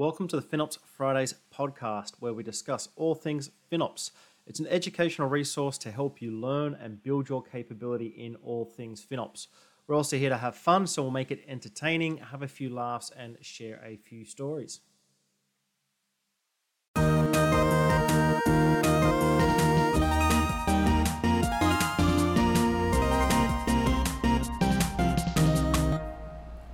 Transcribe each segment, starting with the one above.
Welcome to the FinOps Fridays podcast, where we discuss all things FinOps. It's an educational resource to help you learn and build your capability in all things FinOps. We're also here to have fun, so we'll make it entertaining, have a few laughs, and share a few stories.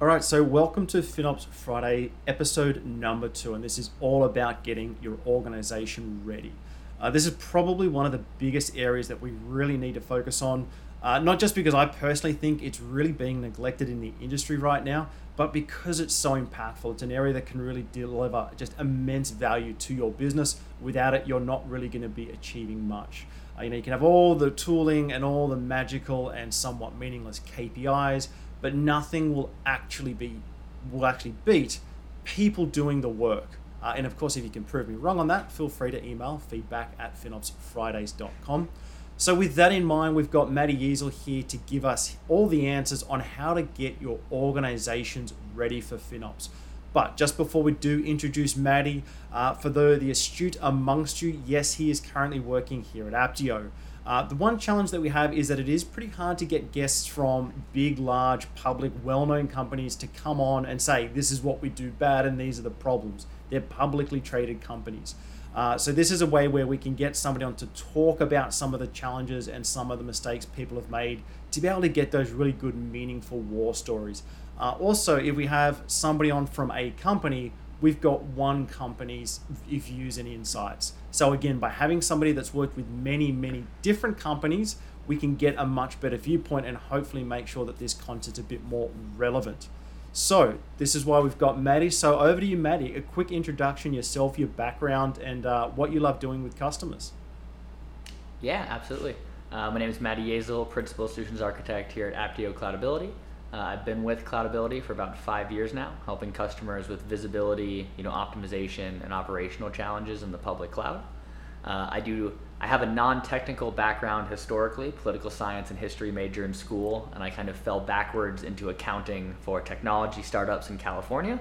All right, so welcome to FinOps Friday, episode number two, and this is all about getting your organization ready. Uh, this is probably one of the biggest areas that we really need to focus on, uh, not just because I personally think it's really being neglected in the industry right now, but because it's so impactful. It's an area that can really deliver just immense value to your business. Without it, you're not really going to be achieving much. Uh, you know, you can have all the tooling and all the magical and somewhat meaningless KPIs but nothing will actually be will actually beat people doing the work. Uh, and of course, if you can prove me wrong on that, feel free to email feedback at finopsfridays.com. So, with that in mind, we've got Maddie Yeasel here to give us all the answers on how to get your organizations ready for FinOps. But just before we do introduce Maddie, uh, for the, the astute amongst you, yes, he is currently working here at Apptio. Uh, the one challenge that we have is that it is pretty hard to get guests from big, large, public, well known companies to come on and say, this is what we do bad and these are the problems. They're publicly traded companies. Uh, so, this is a way where we can get somebody on to talk about some of the challenges and some of the mistakes people have made to be able to get those really good, meaningful war stories. Uh, also, if we have somebody on from a company, we've got one company's views and insights. So again, by having somebody that's worked with many, many different companies, we can get a much better viewpoint and hopefully make sure that this content's a bit more relevant. So this is why we've got Maddie. So over to you, Maddie. A quick introduction, yourself, your background, and uh, what you love doing with customers. Yeah, absolutely. Uh, my name is Maddie Yeasel, Principal Solutions Architect here at Apptio Cloudability. Uh, I've been with Cloudability for about five years now, helping customers with visibility, you know, optimization, and operational challenges in the public cloud. Uh, I do. I have a non-technical background historically, political science and history major in school, and I kind of fell backwards into accounting for technology startups in California.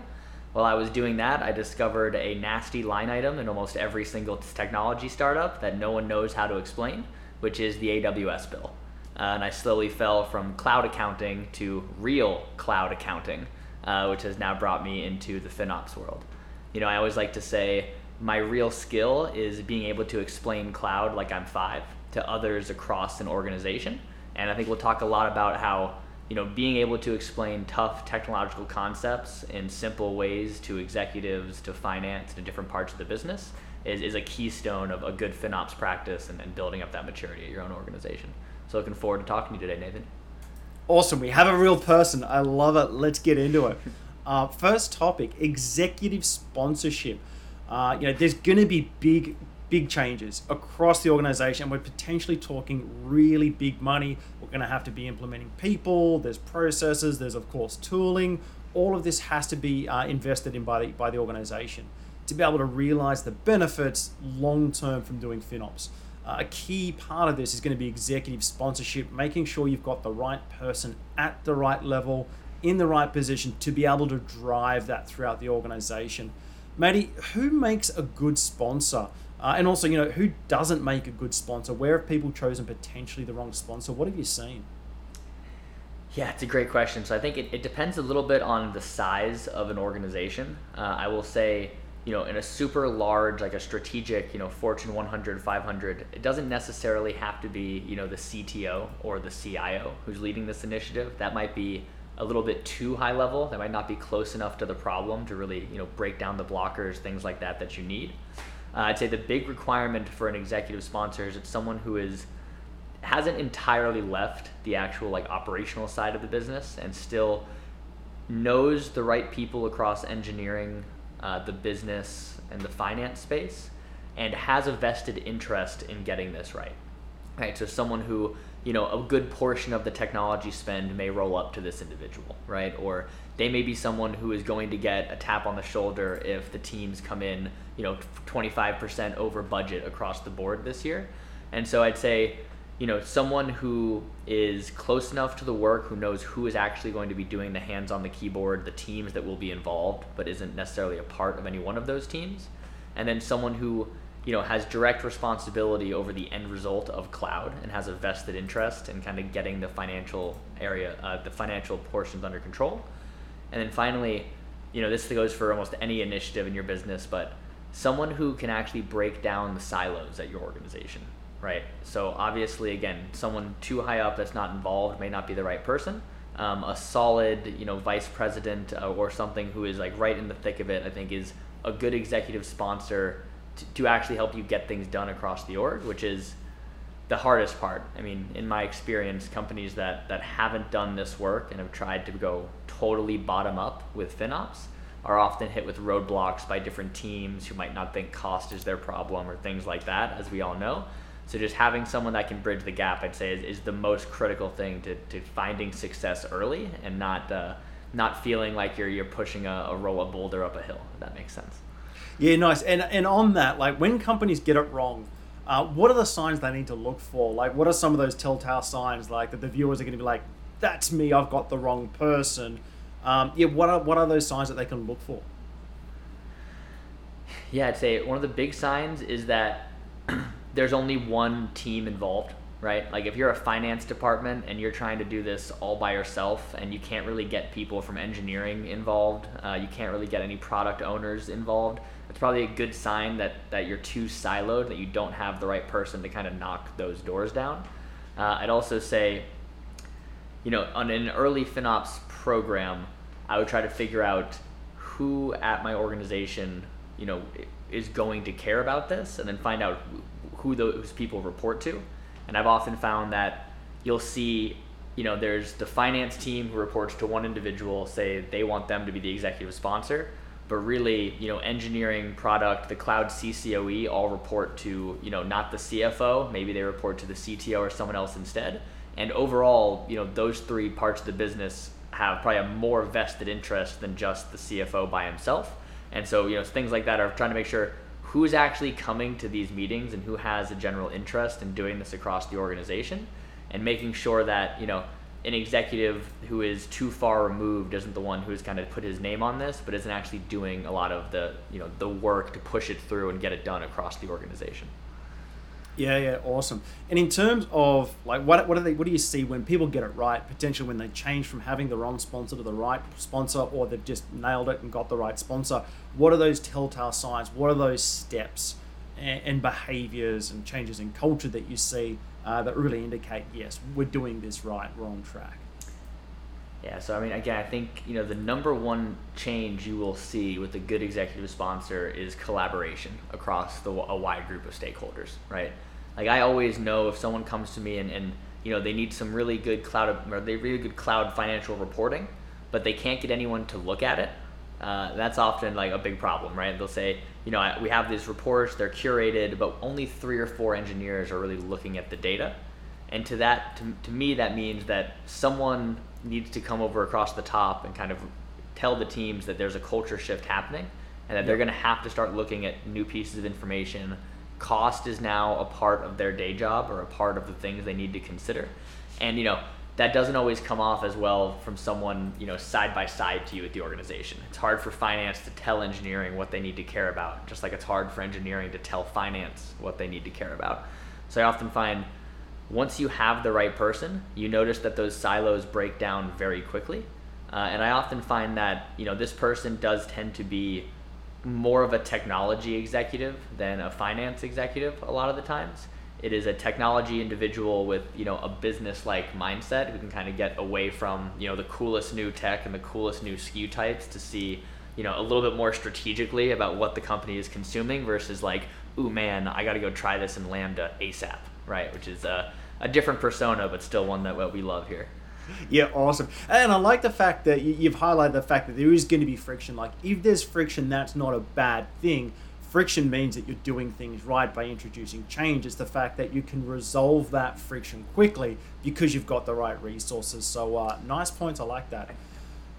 While I was doing that, I discovered a nasty line item in almost every single technology startup that no one knows how to explain, which is the AWS bill. Uh, and I slowly fell from cloud accounting to real cloud accounting, uh, which has now brought me into the FinOps world. You know, I always like to say my real skill is being able to explain cloud like I'm five to others across an organization. And I think we'll talk a lot about how you know being able to explain tough technological concepts in simple ways to executives, to finance, to different parts of the business is, is a keystone of a good FinOps practice and, and building up that maturity at your own organization. So looking forward to talking to you today, Nathan. Awesome. We have a real person. I love it. Let's get into it. Uh, first topic: executive sponsorship. Uh, you know, there's going to be big, big changes across the organization. We're potentially talking really big money. We're going to have to be implementing people. There's processes. There's of course tooling. All of this has to be uh, invested in by the by the organization to be able to realize the benefits long term from doing FinOps. A key part of this is going to be executive sponsorship, making sure you've got the right person at the right level, in the right position to be able to drive that throughout the organization. Maddie, who makes a good sponsor? Uh, and also, you know, who doesn't make a good sponsor? Where have people chosen potentially the wrong sponsor? What have you seen? Yeah, it's a great question. So I think it, it depends a little bit on the size of an organization. Uh, I will say you know, in a super large, like a strategic, you know, Fortune 100, 500, it doesn't necessarily have to be, you know, the CTO or the CIO who's leading this initiative. That might be a little bit too high level. That might not be close enough to the problem to really, you know, break down the blockers, things like that that you need. Uh, I'd say the big requirement for an executive sponsor is it's someone who is hasn't entirely left the actual like operational side of the business and still knows the right people across engineering, uh, the business and the finance space and has a vested interest in getting this right. Right, so someone who, you know, a good portion of the technology spend may roll up to this individual, right? Or they may be someone who is going to get a tap on the shoulder if the teams come in, you know, 25% over budget across the board this year. And so I'd say you know, someone who is close enough to the work, who knows who is actually going to be doing the hands on the keyboard, the teams that will be involved, but isn't necessarily a part of any one of those teams. And then someone who, you know, has direct responsibility over the end result of cloud and has a vested interest in kind of getting the financial area, uh, the financial portions under control. And then finally, you know, this goes for almost any initiative in your business, but someone who can actually break down the silos at your organization right? So obviously, again, someone too high up that's not involved may not be the right person. Um, a solid, you know, vice president uh, or something who is like right in the thick of it, I think, is a good executive sponsor to, to actually help you get things done across the org, which is the hardest part. I mean, in my experience, companies that that haven't done this work and have tried to go totally bottom up with FinOps are often hit with roadblocks by different teams who might not think cost is their problem or things like that, as we all know. So just having someone that can bridge the gap, I'd say, is, is the most critical thing to, to finding success early and not uh, not feeling like you're you're pushing a, a roll a boulder up a hill. If that makes sense. Yeah, nice. And and on that, like when companies get it wrong, uh, what are the signs they need to look for? Like, what are some of those telltale signs, like that the viewers are going to be like, "That's me. I've got the wrong person." Um, yeah, what are what are those signs that they can look for? Yeah, I'd say one of the big signs is that there's only one team involved, right? Like if you're a finance department and you're trying to do this all by yourself and you can't really get people from engineering involved, uh, you can't really get any product owners involved. It's probably a good sign that, that you're too siloed, that you don't have the right person to kind of knock those doors down. Uh, I'd also say, you know, on an early FinOps program, I would try to figure out who at my organization, you know, is going to care about this and then find out who those people report to. And I've often found that you'll see, you know, there's the finance team who reports to one individual, say they want them to be the executive sponsor, but really, you know, engineering, product, the cloud CCOE all report to, you know, not the CFO, maybe they report to the CTO or someone else instead. And overall, you know, those three parts of the business have probably a more vested interest than just the CFO by himself. And so, you know, things like that are trying to make sure who's actually coming to these meetings and who has a general interest in doing this across the organization and making sure that you know an executive who is too far removed isn't the one who's kind of put his name on this but isn't actually doing a lot of the you know the work to push it through and get it done across the organization yeah, yeah, awesome. And in terms of like what what do they what do you see when people get it right? Potentially when they change from having the wrong sponsor to the right sponsor, or they've just nailed it and got the right sponsor. What are those telltale signs? What are those steps and, and behaviors and changes in culture that you see uh, that really indicate yes, we're doing this right, we're on track? Yeah, so I mean, again, I think you know the number one change you will see with a good executive sponsor is collaboration across the, a wide group of stakeholders, right? Like I always know if someone comes to me and, and you know they need some really good cloud or they really good cloud financial reporting, but they can't get anyone to look at it. Uh, that's often like a big problem, right? They'll say, you know, we have these reports, they're curated, but only three or four engineers are really looking at the data. And to that, to, to me, that means that someone needs to come over across the top and kind of tell the teams that there's a culture shift happening and that yep. they're going to have to start looking at new pieces of information. Cost is now a part of their day job or a part of the things they need to consider. And, you know, that doesn't always come off as well from someone, you know, side by side to you at the organization. It's hard for finance to tell engineering what they need to care about, just like it's hard for engineering to tell finance what they need to care about. So I often find once you have the right person, you notice that those silos break down very quickly. Uh, and I often find that you know this person does tend to be more of a technology executive than a finance executive a lot of the times. It is a technology individual with you know a business like mindset who can kind of get away from you know the coolest new tech and the coolest new SKU types to see you know a little bit more strategically about what the company is consuming versus like ooh man I got to go try this in Lambda ASAP right? Which is a, a different persona, but still one that we love here. Yeah, awesome. And I like the fact that you've highlighted the fact that there is going to be friction. Like, if there's friction, that's not a bad thing. Friction means that you're doing things right by introducing change. It's the fact that you can resolve that friction quickly because you've got the right resources. So, uh, nice points. I like that.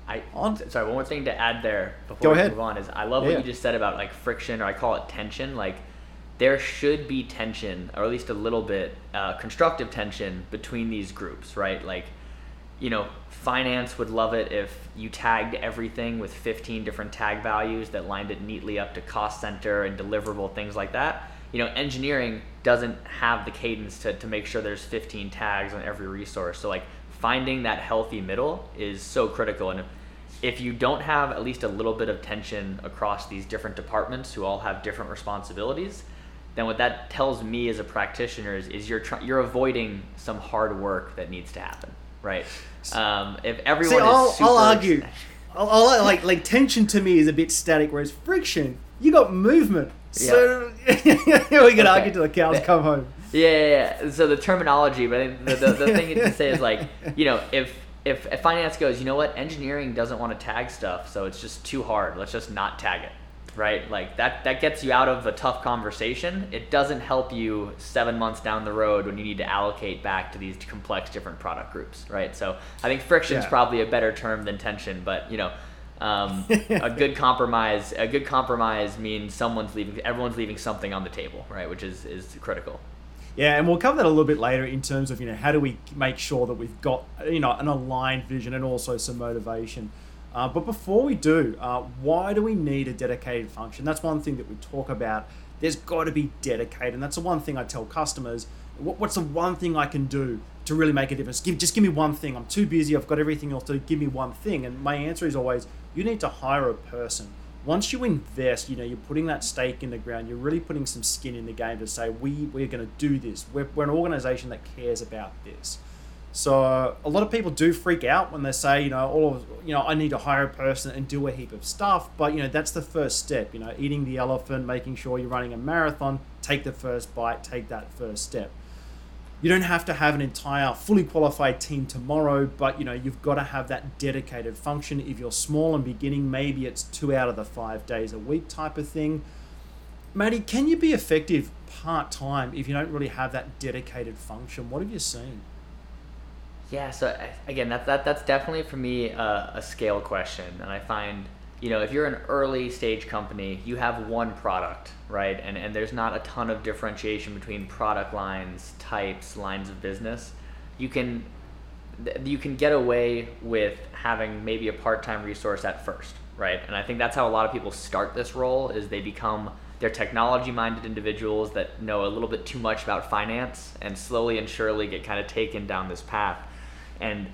I on, sorry. One more thing to add there before Go we ahead. move on is I love yeah. what you just said about like friction, or I call it tension. Like there should be tension, or at least a little bit uh, constructive tension between these groups, right? Like, you know, finance would love it if you tagged everything with 15 different tag values that lined it neatly up to cost center and deliverable things like that. You know, engineering doesn't have the cadence to, to make sure there's 15 tags on every resource. So, like, finding that healthy middle is so critical. And if you don't have at least a little bit of tension across these different departments who all have different responsibilities, then what that tells me as a practitioner is, is you're try- you're avoiding some hard work that needs to happen, right? Um, if everyone See, is I'll, super I'll argue. I'll, I'll, like like tension to me is a bit static, whereas friction, you got movement. So we can Okay. argue till the cows come home. Yeah, yeah, yeah. So the terminology, but I think the, the, the thing to say is like, you know, if, if if finance goes, you know what, engineering doesn't want to tag stuff, so it's just too hard. Let's just not tag it, right? Like that that gets you out of a tough conversation. It doesn't help you seven months down the road when you need to allocate back to these complex different product groups, right? So I think friction's Yeah. probably a better term than tension, but you know. Um, a good compromise. A good compromise means someone's leaving. Everyone's leaving something on the table, right? Which is is critical. Yeah, and we'll cover that a little bit later in terms of you know how do we make sure that we've got you know an aligned vision and also some motivation. Uh, but before we do, uh, why do we need a dedicated function? That's one thing that we talk about. There's got to be dedicated, and that's the one thing I tell customers. What, what's the one thing I can do to really make a difference? Give, just give me one thing. I'm too busy. I've got everything else to do. Give me one thing. And my answer is always, you need to hire a person once you invest, you know, you're putting that stake in the ground, you're really putting some skin in the game to say, we, we're going to do this. We're, we're an organization that cares about this. So a lot of people do freak out when they say, you know, all of, you know, I need to hire a person and do a heap of stuff. But, you know, that's the first step, you know, eating the elephant, making sure you're running a marathon, take the first bite, take that first step. You don't have to have an entire fully qualified team tomorrow but you know you've got to have that dedicated function. If you're small and beginning maybe it's two out of the five days a week type of thing. Maddie, can you be effective part-time if you don't really have that dedicated function? What have you seen Yeah, so again, that, that that's definitely for me uh, a scale question, and I find you know if you're an early stage company, you have one product, right, and and there's not a ton of differentiation between product lines, types, lines of business. You can you can get away with having maybe a part-time resource at first, right? And I think that's how a lot of people start this role is they become they're technology-minded individuals that know a little bit too much about finance and slowly and surely get kind of taken down this path. And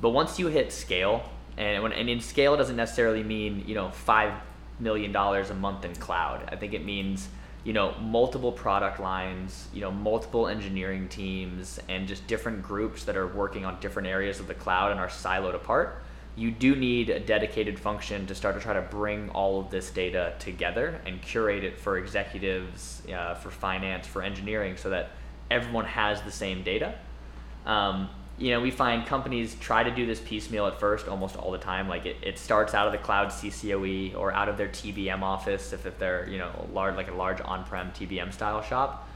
but once you hit scale, and when and in scale doesn't necessarily mean you know five million dollars a month in cloud. I think it means you know multiple product lines, you know multiple engineering teams, and just different groups that are working on different areas of the cloud and are siloed apart. You do need a dedicated function to start to try to bring all of this data together and curate it for executives, uh, for finance, for engineering, so that everyone has the same data. Um, you know, we find companies try to do this piecemeal at first almost all the time. Like it, it starts out of the cloud CCOE or out of their TBM office if, if they're, you know, large, like a large on-prem TBM style shop.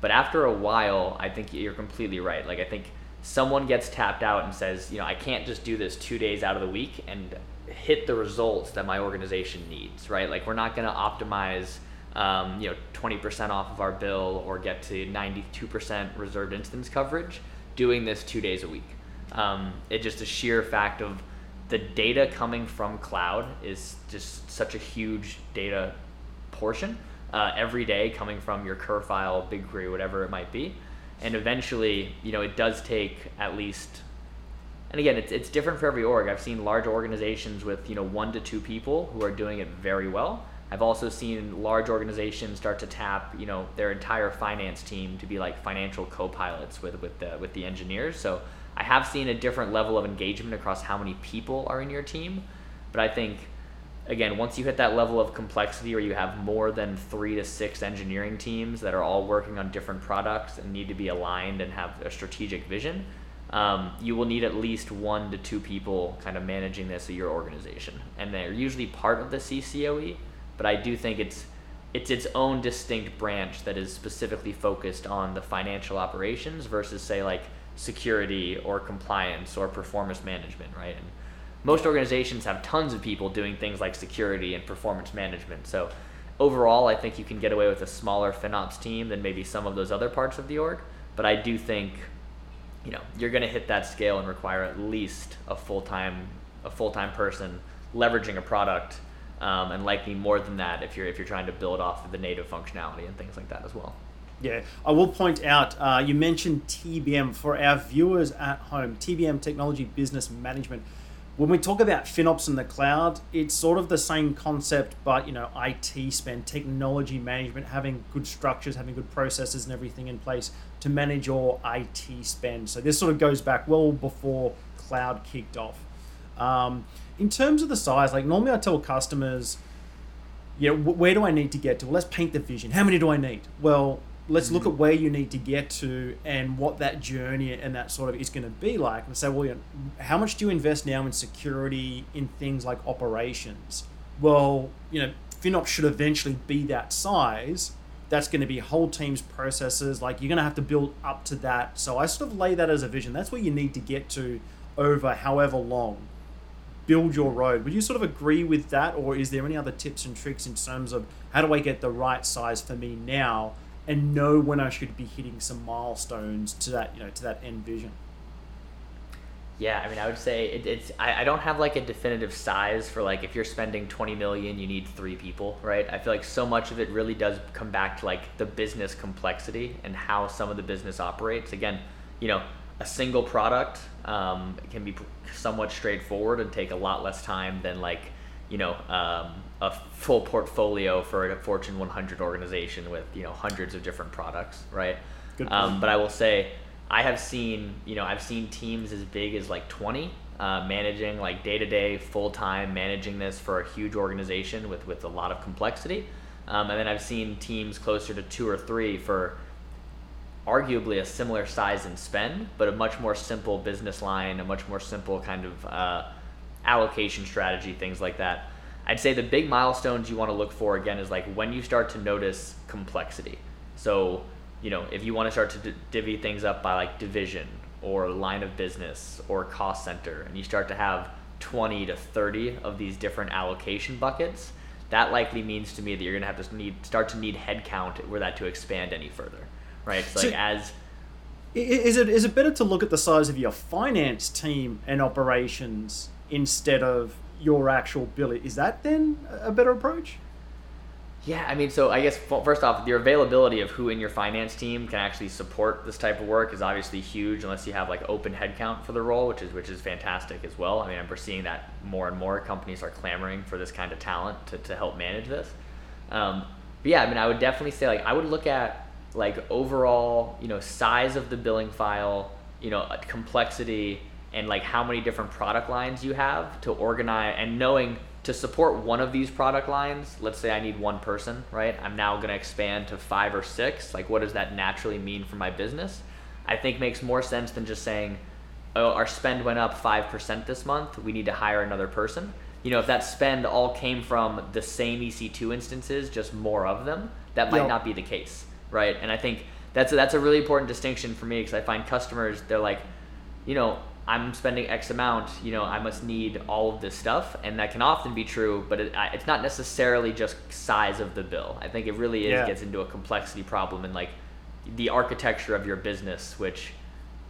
But after a while, I think you're completely right. Like I think someone gets tapped out and says, you know, I can't just do this two days out of the week and hit the results that my organization needs, right? Like we're not going to optimize, um, you know, 20% off of our bill or get to 92% reserved instance coverage doing this two days a week. Um, it just a sheer fact of the data coming from cloud is just such a huge data portion uh, every day coming from your CUR file, BigQuery, whatever it might be. And eventually, you know, it does take at least, and again, it's, it's different for every org. I've seen large organizations with, you know, one to two people who are doing it very well. I've also seen large organizations start to tap, you know, their entire finance team to be like financial co-pilots with with the with the engineers. So I have seen a different level of engagement across how many people are in your team, but I think again, once you hit that level of complexity where you have more than three to six engineering teams that are all working on different products and need to be aligned and have a strategic vision, um, you will need at least one to two people kind of managing this at your organization. And they're usually part of the CCOE, but I do think it's it's its own distinct branch that is specifically focused on the financial operations versus say like security or compliance or performance management, right? And most organizations have tons of people doing things like security and performance management. So overall, I think you can get away with a smaller FinOps team than maybe some of those other parts of the org. But I do think, you know, you're going to hit that scale and require at least a full time a full time person leveraging a product, um, and likely more than that if you're if you're trying to build off of the native functionality and things like that as well. Yeah, I will point out uh, you mentioned TBM for our viewers at home. TBM Technology Business Management. When we talk about FinOps in the cloud, it's sort of the same concept, but you know, IT spend, technology management, having good structures, having good processes and everything in place to manage your IT spend. So this sort of goes back well before cloud kicked off. Um, in terms of the size, like normally I tell customers, you know, where do I need to get to? Well, let's paint the vision. How many do I need? Well, let's look at mm. where you need to get to and what that journey and that sort of is going to be like. And say well you know, how much do you invest now in security in things like operations? Well you know FinOps should eventually be that size. That's going to be whole teams processes. Like you're going to have to build up to that. So i sort of lay that as a vision. That's where you need to get to over however long build your road would you sort of agree with that or is there any other tips and tricks in terms of how do i get the right size for me now and know when I should be hitting some milestones to that you know to that end vision. Yeah, I mean, I would say it, it's. I, I don't have like a definitive size for like if you're spending 20 million, you need three people, right? I feel like so much of it really does come back to like the business complexity and how some of the business operates. Again, you know, a single product um, can be somewhat straightforward and take a lot less time than like you know um, a full portfolio for a Fortune 100 organization with you know hundreds of different products, right? Um, but I will say, I have seen you know I've seen teams as big as like 20 uh, managing like day to day, full time managing this for a huge organization with with a lot of complexity, um, and then I've seen teams closer to two or three for arguably a similar size and spend, but a much more simple business line, a much more simple kind of uh, allocation strategy, things like that. I'd say the big milestones you want to look for again is like when you start to notice complexity. So, you know, if you want to start to d- divvy things up by like division or line of business or cost center, and you start to have 20 to 30 of these different allocation buckets, that likely means to me that you're going to have to need start to need headcount were that to expand any further, right? So, so as is it is it better to look at the size of your finance team and operations instead of your actual bill. Is that then a better approach? Yeah, I mean, so I guess first off, your availability of who in your finance team can actually support this type of work is obviously huge, unless you have like open headcount for the role, which is which is fantastic as well. I mean, we're seeing that more and more companies are clamoring for this kind of talent to, to help manage this. Um, but yeah, I mean, I would definitely say like I would look at like overall, you know, size of the billing file, you know, complexity, and like how many different product lines you have to organize and knowing to support one of these product lines let's say i need one person right? I'm now going to expand to five or six. Like what does that naturally mean for my business? I think makes more sense than just saying oh our spend went up 5% this month. We need to hire another person. You know if that spend all came from the same EC2 instances just more of them that might yep. not be the case right and i think that's a, that's a really important distinction for me because i find customers they're like you know I'm spending X amount, you know, I must need all of this stuff, and that can often be true, but it, it's not necessarily just size of the bill. I think it really is yeah. gets into a complexity problem and like the architecture of your business, which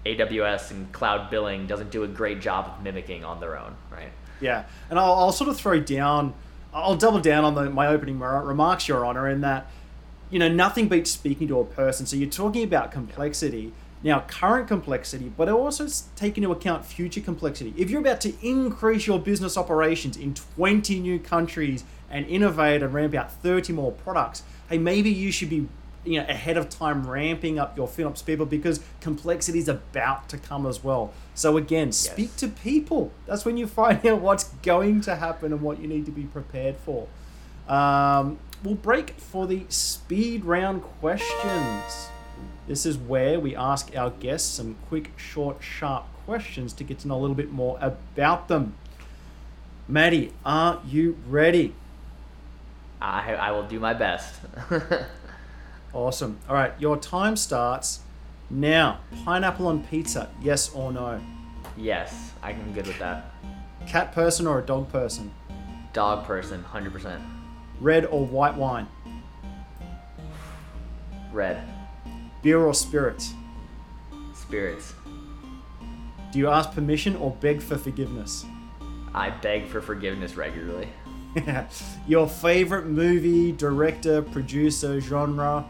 AWS and cloud billing doesn't do a great job of mimicking on their own, right? Yeah, and I'll, I'll sort of throw down, I'll double down on the, my opening remarks, Your Honor, in that you know nothing beats speaking to a person. So you're talking about complexity. Now current complexity, but also take into account future complexity. If you're about to increase your business operations in 20 new countries and innovate and ramp out 30 more products, hey, maybe you should be you know ahead of time ramping up your FinOps people because complexity is about to come as well. So again, speak yes. to people. That's when you find out what's going to happen and what you need to be prepared for. Um, we'll break for the speed round questions. This is where we ask our guests some quick, short, sharp questions to get to know a little bit more about them. Maddie, are you ready? I, I will do my best. awesome. All right, your time starts now. Pineapple on pizza, yes or no? Yes, I'm good with that. Cat person or a dog person? Dog person, 100%. Red or white wine? Red. Beer or spirits? Spirits. Do you ask permission or beg for forgiveness? I beg for forgiveness regularly. Your favorite movie, director, producer, genre?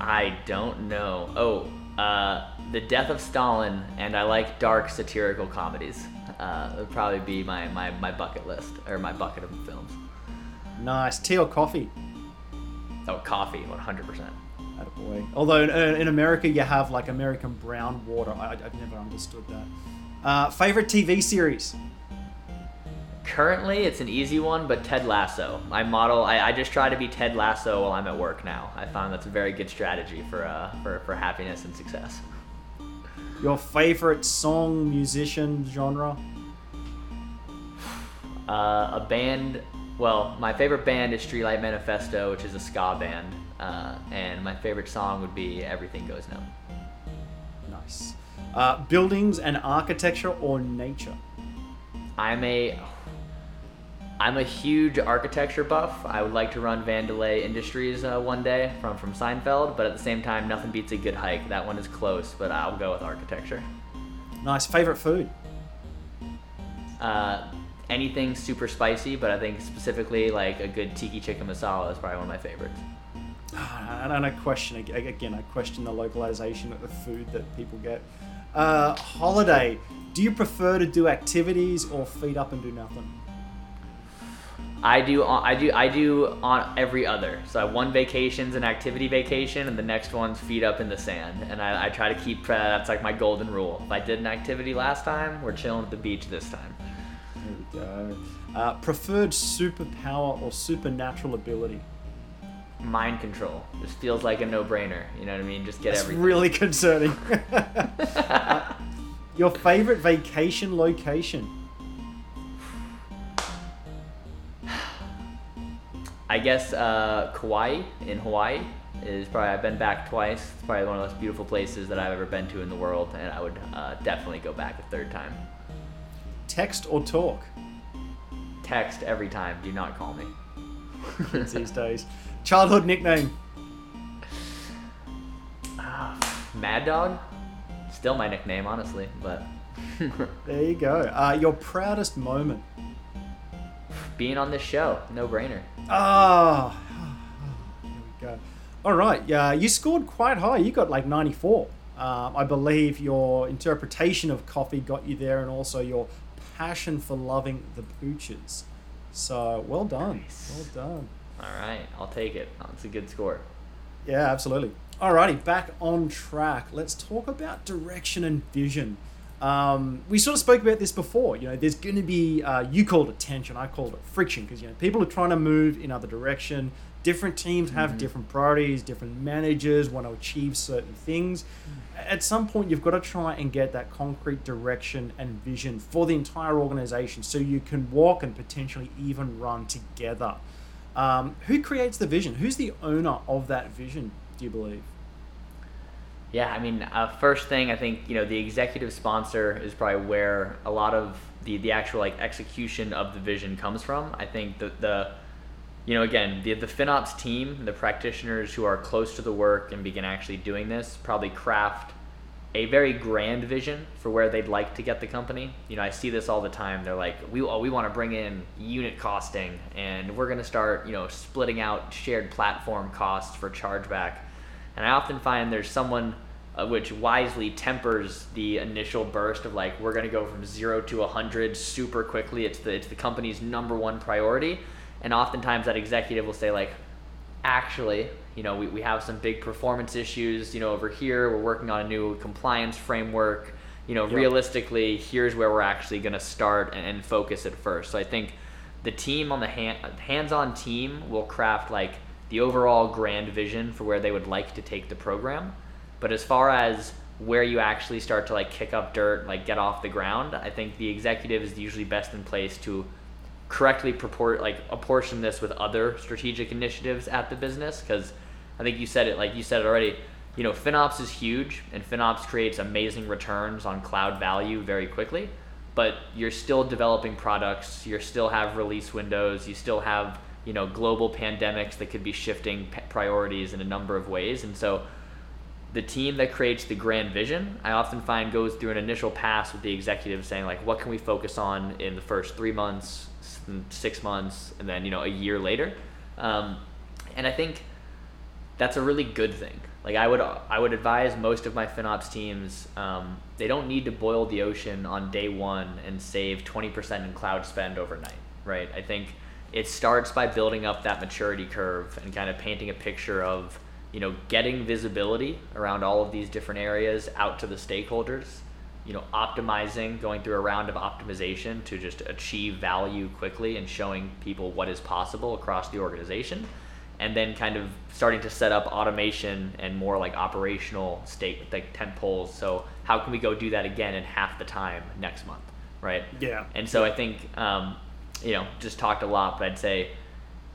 I don't know. Oh, uh, The Death of Stalin, and I like dark satirical comedies. Uh, would probably be my, my, my bucket list, or my bucket of films. Nice. Tea or coffee? Oh, coffee, 100%. Attaboy. Although in, in America you have like American brown water. I, I've never understood that. Uh, favorite TV series? Currently, it's an easy one, but Ted Lasso. I model. I, I just try to be Ted Lasso while I'm at work now. I found that's a very good strategy for uh, for, for happiness and success. Your favorite song, musician, genre? Uh, a band. Well, my favorite band is Streetlight Manifesto, which is a ska band, uh, and my favorite song would be Everything Goes Numb. Nice. Uh, buildings and architecture or nature? I'm a I'm a huge architecture buff. I would like to run Vandelay Industries uh, one day from from Seinfeld, but at the same time, nothing beats a good hike. That one is close, but I'll go with architecture. Nice. Favorite food? Uh, anything super spicy, but I think specifically like a good tikka chicken masala is probably one of my favorites. And I question again. I question the localization of the food that people get. Uh, holiday. Do you prefer to do activities or feed up and do nothing? I do I do I do on every other. So I have one vacation's an activity vacation, and the next one's feet up in the sand. And I, I try to keep uh, that's like my golden rule. If I did an activity last time, we're chilling at the beach this time. There we go. Uh, preferred superpower or supernatural ability? Mind control. This feels like a no-brainer. You know what I mean? Just get That's everything. really concerning. Uh, your favorite vacation location? I guess uh, Kauai in Hawaii is probably I've been back twice. It's probably one of the most beautiful places that I've ever been to in the world, and I would uh, definitely go back a third time. Text or talk? Text every time. Do not call me. These days. Childhood nickname? Mad Dog. Still my nickname, honestly, but There you go. Uh, your proudest moment? being on this show, no brainer. Ah, here we go. All right, yeah, you scored quite high. You got like 94. Um, I believe your interpretation of coffee got you there, and also your passion for loving the pooches. So well done, Nice. well done. All right, I'll take it. That's a good score. Yeah, absolutely. Alrighty, back on track. Let's talk about direction and vision. Um, we sort of spoke about this before. You know, there's going to be uh, you called it tension, I called it friction, because you know people are trying to move in other direction. Different teams have different priorities. Different managers want to achieve certain things. At some point, you've got to try and get that concrete direction and vision for the entire organization, so you can walk and potentially even run together. Um, who creates the vision? Who's the owner of that vision? Do you believe? Yeah, I mean, uh, first thing I think you know the executive sponsor is probably where a lot of the the actual like execution of the vision comes from. I think the the you know again the the FinOps team, the practitioners who are close to the work and begin actually doing this, probably craft a very grand vision for where they'd like to get the company. You know, I see this all the time. They're like, we oh, we want to bring in unit costing, and we're going to start you know splitting out shared platform costs for chargeback. And I often find there's someone uh, which wisely tempers the initial burst of like we're going to go from zero to a hundred super quickly. It's the it's the company's number one priority, and oftentimes that executive will say like, actually, you know, we, we have some big performance issues. You know, over here we're working on a new compliance framework. You know, Yep. realistically, here's where we're actually going to start and, and focus at first. So I think the team on the hand, hands-on team will craft like the overall grand vision for where they would like to take the program. But as far as where you actually start to like kick up dirt, like get off the ground, I think the executive is usually best in place to correctly purport like apportion this with other strategic initiatives at the business because I think you said it like you said it already. You know, FinOps is huge, and FinOps creates amazing returns on cloud value very quickly. But you're still developing products. You still have release windows. You still have you know global pandemics that could be shifting priorities in a number of ways and so the team that creates the grand vision i often find goes through an initial pass with the executive saying like what can we focus on in the first three months six months and then you know a year later? Um, and i think that's a really good thing. Like i would i would advise most of my finops teams um, they don't need to boil the ocean on day one and save 20% in cloud spend overnight right? I think it starts by building up that maturity curve and kind of painting a picture of you know getting visibility around all of these different areas out to the stakeholders you know optimizing going through a round of optimization to just achieve value quickly and showing people what is possible across the organization and then kind of starting to set up automation and more like operational state like tent poles so how can we go do that again in half the time next month right? Yeah. And so i think um, you know, just talked a lot, but I'd say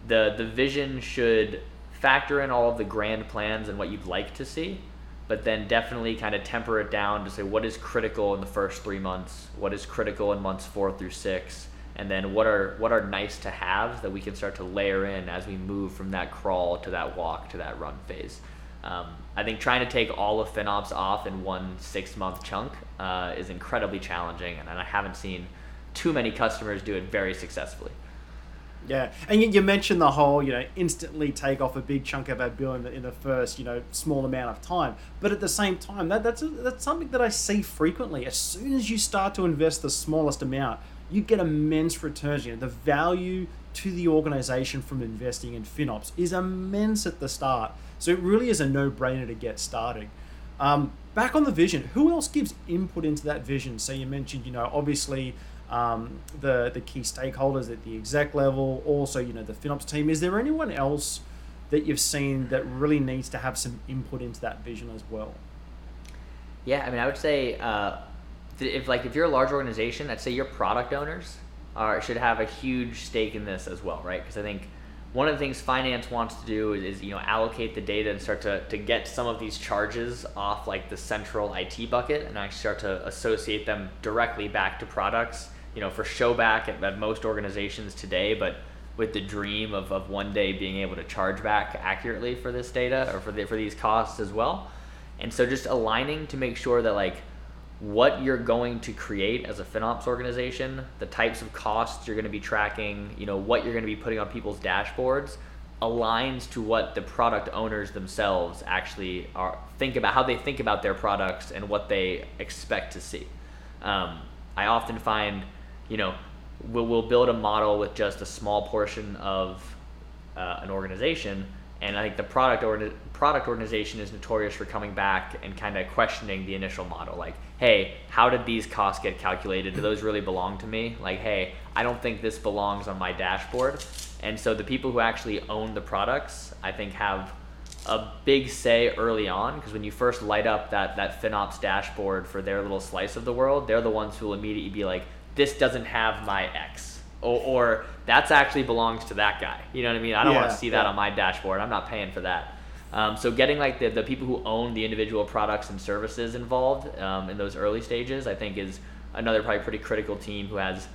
the the vision should factor in all of the grand plans and what you'd like to see, but then definitely kind of temper it down to say what is critical in the first three months, what is critical in months four through six, and then what are what are nice to have that we can start to layer in as we move from that crawl to that walk to that run phase. Um, I think trying to take all of FinOps off in one six month chunk uh, is incredibly challenging, and I haven't seen too many customers do it very successfully. Yeah, and you, mentioned the whole, you know, instantly take off a big chunk of our bill in the, in the first, you know, small amount of time. But at the same time, that, that's a, that's something that I see frequently. As soon as you start to invest the smallest amount, you get immense returns. You know, the value to the organization from investing in FinOps is immense at the start. So it really is a no-brainer to get started. Um, back on the vision, who else gives input into that vision? So you mentioned, you know, obviously um, the the key stakeholders at the exec level, also you know the FinOps team. Is there anyone else that you've seen that really needs to have some input into that vision as well? Yeah, I mean, I would say uh, if like if you're a large organization, I'd say your product owners are should have a huge stake in this as well, right? Because I think one of the things finance wants to do is, is, you know allocate the data and start to, to get some of these charges off like the central IT bucket and actually start to associate them directly back to products you know, for show back at, at most organizations today, but with the dream of, of one day being able to charge back accurately for this data or for the, for these costs as well. And so just aligning to make sure that like what you're going to create as a FinOps organization, the types of costs you're going to be tracking, you know, what you're going to be putting on people's dashboards aligns to what the product owners themselves actually are think about how they think about their products and what they expect to see. Um, I often find you know, we'll, we'll build a model with just a small portion of uh, an organization. And I think the product or product organization is notorious for coming back and kind of questioning the initial model. Like, hey, how did these costs get calculated? Do those really belong to me? Like, hey, I don't think this belongs on my dashboard. And so the people who actually own the products, I think, have a big say early on because when you first light up that that FinOps dashboard for their little slice of the world, they're the ones who will immediately be like, this doesn't have my X. Or, or that's actually belongs to that guy. You know what I mean? I don't yeah, want to see that yeah. on my dashboard. I'm not paying for that. Um, so getting like the, the people who own the individual products and services involved um, in those early stages, I think is another probably pretty critical team who has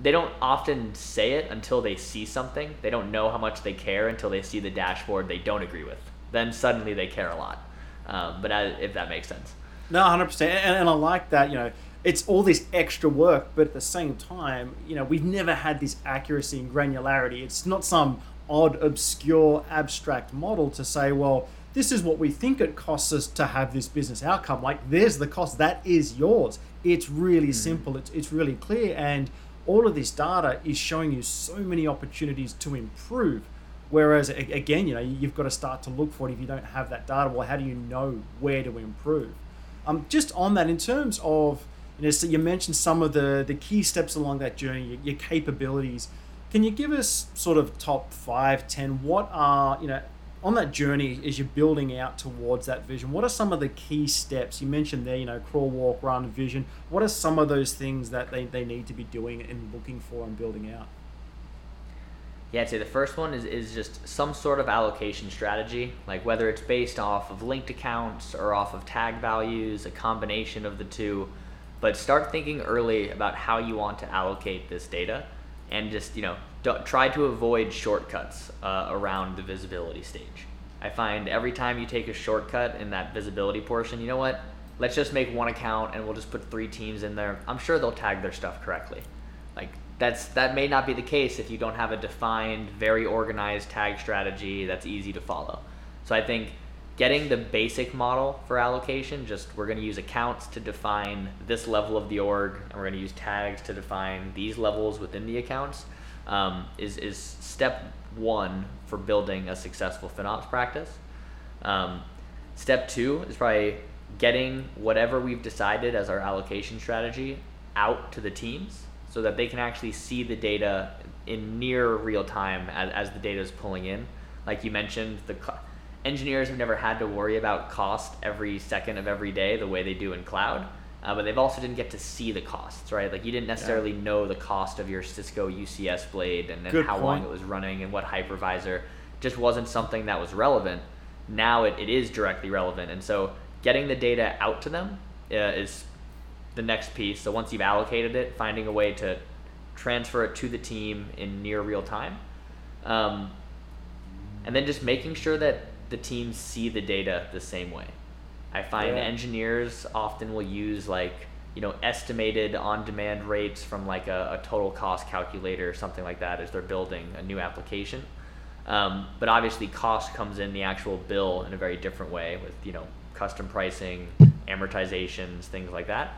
they don't often say it until they see something. They don't know how much they care until they see the dashboard they don't agree with. Then suddenly they care a lot. Um, but as, if that makes sense. No, hundred percent, and I like that. You know, it's all this extra work, but at the same time, you know, we've never had this accuracy and granularity. It's not some odd, obscure, abstract model to say, well, this is what we think it costs us to have this business outcome. Like, there's the cost, that is yours. It's really mm. simple, it's, it's really clear, and all of this data is showing you so many opportunities to improve. Whereas, again, you know, you've got to start to look for it if you don't have that data. Well, how do you know where to improve? Um, just on that, in terms of you so you mentioned some of the, the key steps along that journey, your, your capabilities. Can you give us sort of top five, ten? What are, you know, on that journey as you're building out towards that vision, what are some of the key steps? You mentioned there, you know, crawl, walk, run, vision. What are some of those things that they, they need to be doing and looking for and building out? Yeah, I'd say the first one is, is just some sort of allocation strategy, like whether it's based off of linked accounts or off of tag values, a combination of the two but start thinking early about how you want to allocate this data and just you know try to avoid shortcuts uh, around the visibility stage. I find every time you take a shortcut in that visibility portion, you know what? Let's just make one account and we'll just put three teams in there. I'm sure they'll tag their stuff correctly. Like that's that may not be the case if you don't have a defined, very organized tag strategy that's easy to follow. So I think getting the basic model for allocation, just we're going to use accounts to define this level of the org, and we're going to use tags to define these levels within the accounts, um, is is step one for building a successful FinOps practice. Um, step two is probably getting whatever we've decided as our allocation strategy out to the teams so that they can actually see the data in near real time as, as the data is pulling in. Like you mentioned, the engineers have never had to worry about cost every second of every day the way they do in cloud. Uh, but they've also didn't get to see the costs, right? Like you didn't necessarily yeah. know the cost of your Cisco UCS blade and, and how point. long it was running and what hypervisor just wasn't something that was relevant. Now it, it is directly relevant. And so getting the data out to them uh, is the next piece. So once you've allocated it, finding a way to transfer it to the team in near real time. Um, and then just making sure that the teams see the data the same way. I find yeah. engineers often will use like you know estimated on-demand rates from like a, a, total cost calculator or something like that as they're building a new application. Um, but obviously, cost comes in the actual bill in a very different way with you know custom pricing, amortizations, things like that.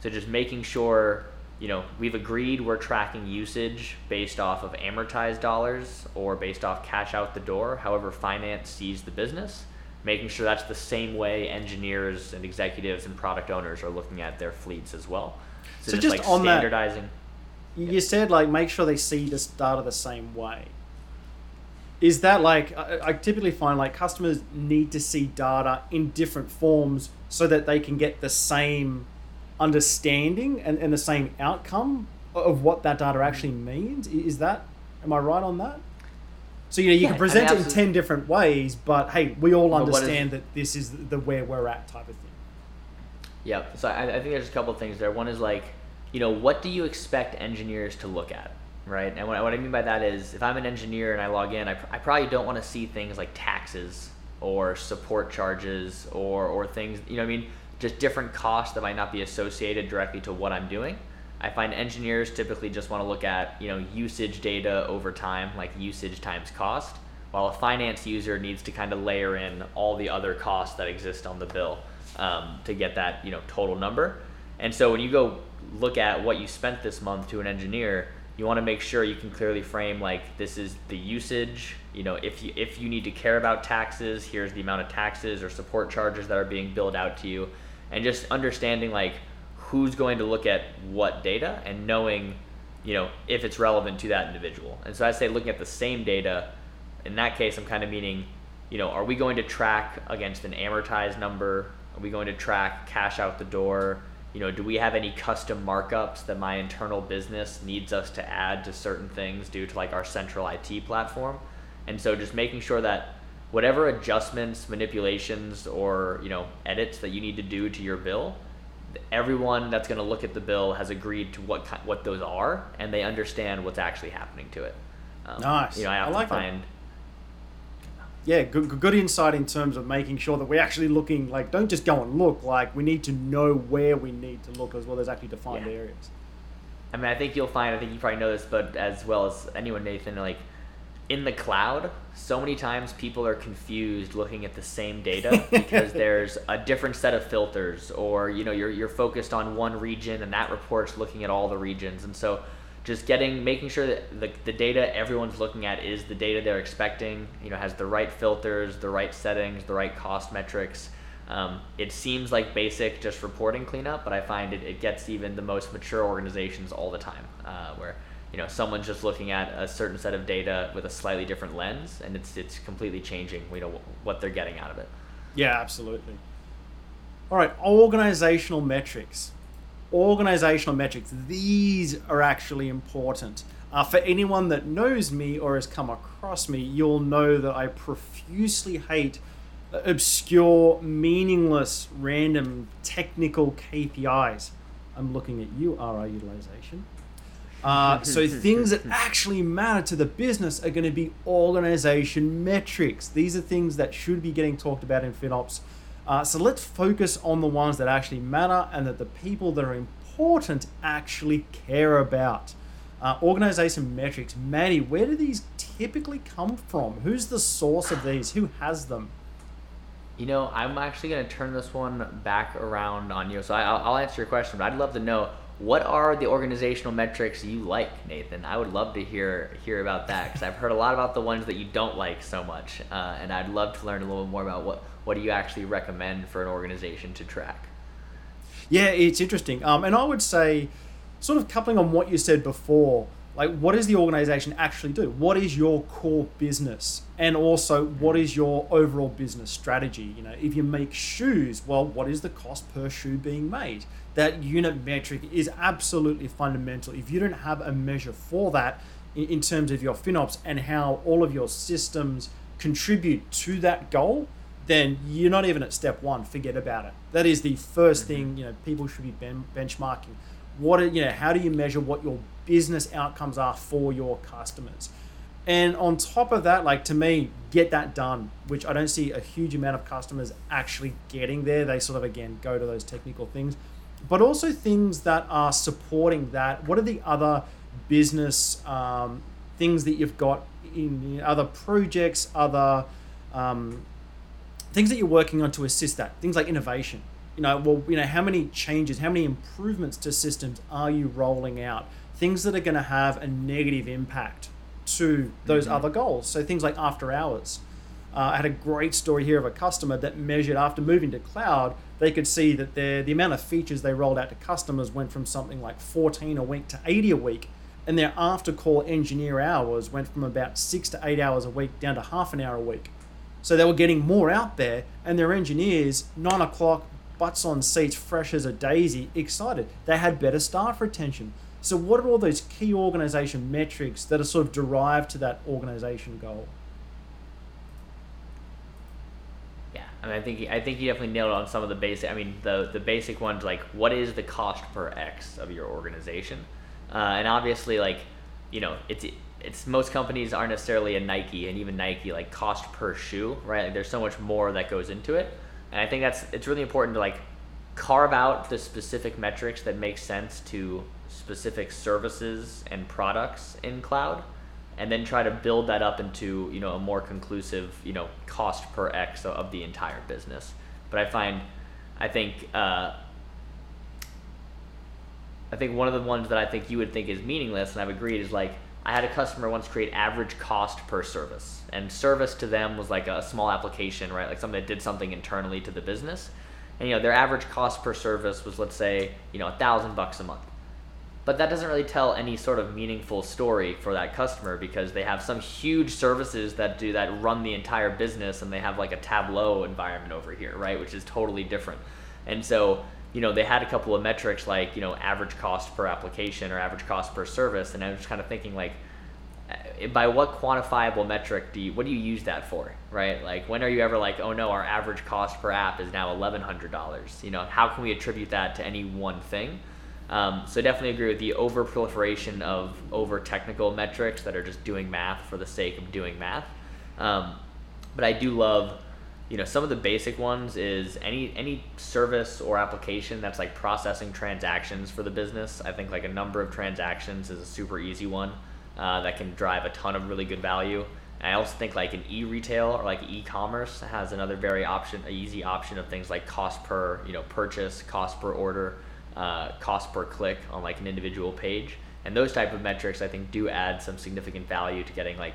So just making sure you know we've agreed we're tracking usage based off of amortized dollars or based off cash out the door, however finance sees the business making sure that's the same way engineers and executives and product owners are looking at their fleets as well. So, so just, just like on standardizing. That, you yeah. said like make sure they see this data the same way. Is that like I, I typically find like customers need to see data in different forms so that they can get the same understanding and, and the same outcome of what that data actually mm. means? Is that am I right on that? So you know you yeah, can present I mean, it in ten different ways, but hey, we all understand that this is the where we're at type of thing. Yep. So I, I think there's a couple of things there. One is like, you know, what do you expect engineers to look at, right? And what, what I mean by that is, if I'm an engineer and I log in, I, I probably don't want to see things like taxes or support charges or or things. You know, I mean, just different costs that might not be associated directly to what I'm doing. I find engineers typically just want to look at you know usage data over time, like usage times cost, while a finance user needs to kind of layer in all the other costs that exist on the bill um, to get that you know total number. And so when you go look at what you spent this month to an engineer, you want to make sure you can clearly frame like this is the usage. You know, if you if you need to care about taxes, here's the amount of taxes or support charges that are being billed out to you, and just understanding like who's going to look at what data and knowing, you know, if it's relevant to that individual. And so I say looking at the same data, in that case, I'm kind of meaning, you know, are we going to track against an amortized number? Are we going to track cash out the door? You know, do we have any custom markups that my internal business needs us to add to certain things due to like our central IT platform? And so just making sure that whatever adjustments, manipulations, or you know edits that you need to do to your bill, everyone that's going to look at the bill has agreed to what what those are, and they understand what's actually happening to it. Um, nice. You know, I have I like to find. That. Yeah, good, good insight in terms of making sure that we're actually looking like don't just go and look like we need to know where we need to look as well as actually defined yeah. areas. I mean, I think you'll find. I think you probably know this, but as well as anyone, Nathan, like in the cloud, so many times people are confused looking at the same data because there's a different set of filters or you know you're you're focused on one region and that report's looking at all the regions. And so just getting making sure that the, the data everyone's looking at is the data they're expecting you know has the right filters the right settings the right cost metrics. Um, it seems like basic just reporting cleanup but i find it, it gets even the most mature organizations all the time uh, where you know someone's just looking at a certain set of data with a slightly different lens and it's it's completely changing you know what they're getting out of it. Yeah absolutely. All right organizational metrics. Organizational metrics these are actually important. Uh, for anyone that knows me or has come across me you'll know that i profusely hate obscure meaningless random technical kpis i'm looking at you ri utilization Uh, so things that actually matter to the business are going to be organization metrics. These are things that should be getting talked about in FinOps. Uh, so let's focus on the ones that actually matter and that the people that are important actually care about. Uh, organization metrics, Maddie, where do these typically come from? Who's the source of these? Who has them? You know, I'm actually going to turn this one back around on you. So I, will answer your question, but I'd love to know what are the organizational metrics you like, Nathan? I would love to hear hear about that because I've heard a lot about the ones that you don't like so much, uh, and I'd love to learn a little more about what what do you actually recommend for an organization to track. Yeah, it's interesting, um, and I would say, sort of coupling on what you said before like what does the organization actually do? What is your core business? And also what is your overall business strategy? You know if you make shoes well what is the cost per shoe being made that unit metric is absolutely fundamental if you don't have a measure for that in, in terms of your finops and how all of your systems contribute to that goal then you're not even at step one forget about it that is the 1st mm-hmm. thing you know people should be ben- benchmarking what are, you know how do you measure what your business outcomes are for your customers. And on top of that, like to me, get that done, which I don't see a huge amount of customers actually getting there. They sort of, again, go to those technical things, but also things that are supporting that. What are the other business um, things that you've got in other projects, other um, things that you're working on to assist that? Things like innovation. You know, well, you know, how many changes, how many improvements to systems are you rolling out? things that are going to have a negative impact to those mm-hmm. other goals. So things like after hours. Uh, I had a great story here of a customer that measured after moving to cloud, they could see that their, the amount of features they rolled out to customers went from something like 14 a week to 80 a week. And their after call engineer hours went from about six to eight hours a week down to half an hour a week. So they were getting more out there, and their engineers, nine o'clock, butts on seats, fresh as a daisy, excited. They had better staff retention. So, what are all those key organization metrics that are sort of derived to that organization goal? Yeah, I mean, I think I think you definitely nailed on some of the basic. I mean, the the basic ones like what is the cost per X of your organization, uh, and obviously, like you know, it's it's most companies aren't necessarily a Nike, and even Nike like cost per shoe, right? Like, there's so much more that goes into it, and I think that's it's really important to like carve out the specific metrics that make sense to specific services and products in cloud and then try to build that up into you know a more conclusive you know cost per x of the entire business. But i find i think uh, i think one of the ones that i think you would think is meaningless and i've agreed is like i had a customer once create average cost per service and service to them was like a small application right? Like something that did something internally to the business. And you know their average cost per service was let's say you know a thousand bucks a month but that doesn't really tell any sort of meaningful story for that customer because they have some huge services that do that run the entire business and they have like a tableau environment over here right which is totally different. And so you know they had a couple of metrics like you know average cost per application or average cost per service. And i was just kind of thinking like eh, by what quantifiable metric do you what do you use that for right? Like when are you ever like oh no our average cost per app is now $1100 you know? How can we attribute that to any one thing um, so I definitely agree with the over proliferation of over technical metrics that are just doing math for the sake of doing math. Um, but I do love, you know, some of the basic ones is any any service or application that's like processing transactions for the business. I think like a number of transactions is a super easy one uh, that can drive a ton of really good value. And I also think like an e-retail or like e-commerce has another very option, easy option of things like cost per you know purchase, cost per order uh, cost per click on like an individual page. And those type of metrics i think do add some significant value to getting like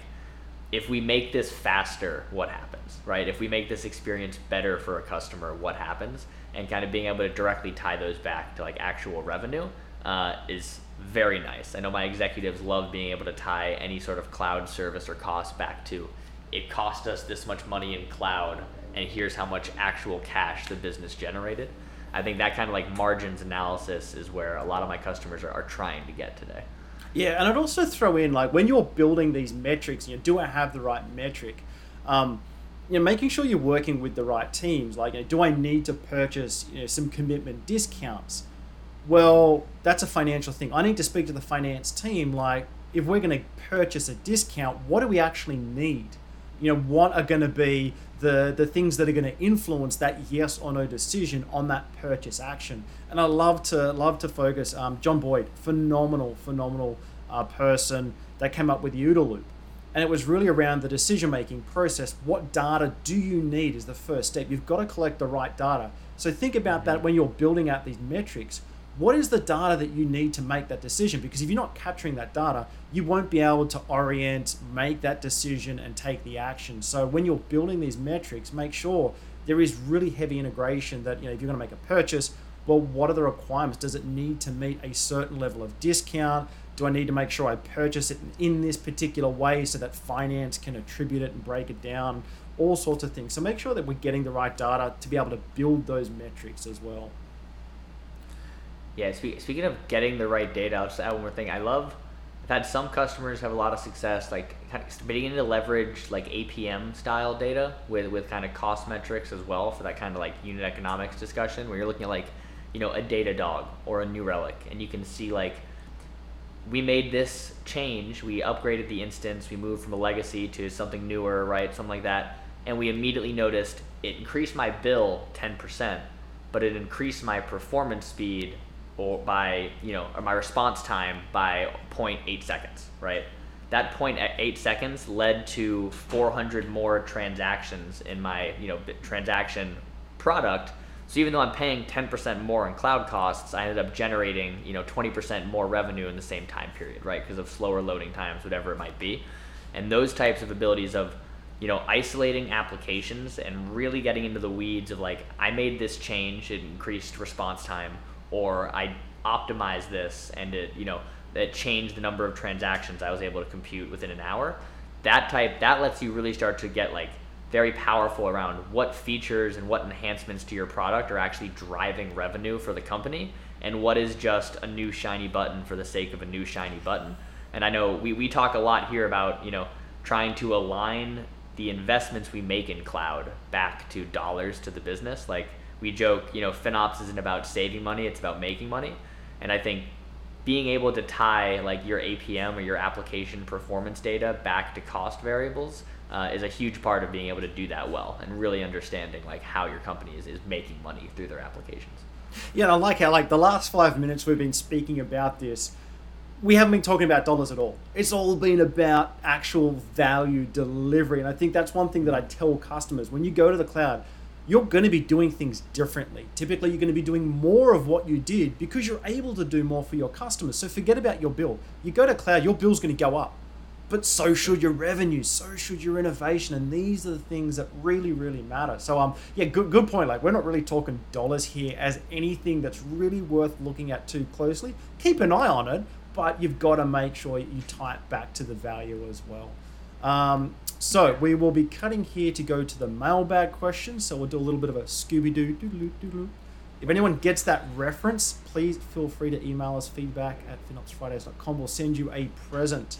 if we make this faster what happens right? If we make this experience better for a customer what happens? And kind of being able to directly tie those back to like actual revenue uh, is very nice. I know my executives love being able to tie any sort of cloud service or cost back to it cost us this much money in cloud and here's how much actual cash the business generated I think that kind of like margins analysis is where a lot of my customers are, are trying to get today. Yeah, and I'd also throw in like when you're building these metrics, you know, do I have the right metric? Um, you know, making sure you're working with the right teams. Like, you know, do I need to purchase you know, some commitment discounts? well, that's a financial thing. I need to speak to the finance team. Like, if we're going to purchase a discount, what do we actually need? You know, what are going to be the the things that are going to influence that yes or no decision on that purchase action? And I love to love to focus. Um, John Boyd, phenomenal, phenomenal uh, person that came up with the OODA loop. And it was really around the decision making process. What data do you need is the first step. You've got to collect the right data. So think about that when you're building out these metrics what is the data that you need to make that decision? Because if you're not capturing that data, you won't be able to orient, make that decision, and take the action. So when you're building these metrics, make sure there is really heavy integration that, you know, if you're going to make a purchase, well, what are the requirements? Does it need to meet a certain level of discount? Do I need to make sure I purchase it in this particular way so that finance can attribute it and break it down? All sorts of things. So make sure that we're getting the right data to be able to build those metrics as well. Yeah, speaking of getting the right data, I'll just add one more thing. I love, I've had some customers have a lot of success, like kind of beginning to leverage like APM style data with, with kind of cost metrics as well for that kind of like unit economics discussion where you're looking at like, you know, a Datadog or a New Relic and you can see like, we made this change, we upgraded the instance, we moved from a legacy to something newer, right? Something like that. And we immediately noticed it increased my bill 10%, but it increased my performance speed or by you know or my response time by 0.8 seconds right? That 0.8 seconds led to 400 more transactions in my you know transaction product. So even though i'm paying 10% more in cloud costs i ended up generating you know 20% more revenue in the same time period right? Because of slower loading times whatever it might be. And those types of abilities of you know isolating applications and really getting into the weeds of like i made this change it increased response time or I optimized this and it, you know, it changed the number of transactions I was able to compute within an hour. That type, that lets you really start to get like very powerful around what features and what enhancements to your product are actually driving revenue for the company and what is just a new shiny button for the sake of a new shiny button. And I know we, we talk a lot here about, you know, trying to align the investments we make in cloud back to dollars to the business. Like we joke, you know, FinOps isn't about saving money, it's about making money. And I think being able to tie like your APM or your application performance data back to cost variables uh, is a huge part of being able to do that well and really understanding like how your company is, is making money through their applications. Yeah, I like how like the last five minutes we've been speaking about this. We haven't been talking about dollars at all. It's all been about actual value delivery. And I think that's one thing that I tell customers when you go to the cloud, you're going to be doing things differently. Typically, you're going to be doing more of what you did because you're able to do more for your customers. So forget about your bill. You go to cloud, your bill's going to go up. But so should your revenue, so should your innovation, and these are the things that really, really matter. So, um, yeah, good, good point. Like, we're not really talking dollars here as anything that's really worth looking at too closely. Keep an eye on it, but you've got to make sure you tie it back to the value as well. Um, so we will be cutting here to go to the mailbag questions. So we'll do a little bit of a Scooby Doo. If anyone gets that reference, please feel free to email us feedback at finopsfridays.com. We'll send you a present.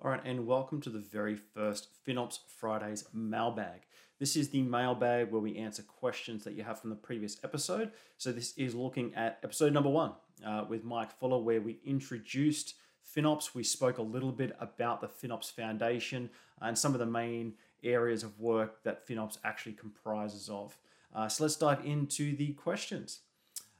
All right, and welcome to the very first FinOps Fridays mailbag. This is the mailbag where we answer questions that you have from the previous episode. So this is looking at episode number one uh, with Mike Fuller, where we introduced FinOps. We spoke a little bit about the FinOps Foundation and some of the main areas of work that FinOps actually comprises of. Uh, so let's dive into the questions.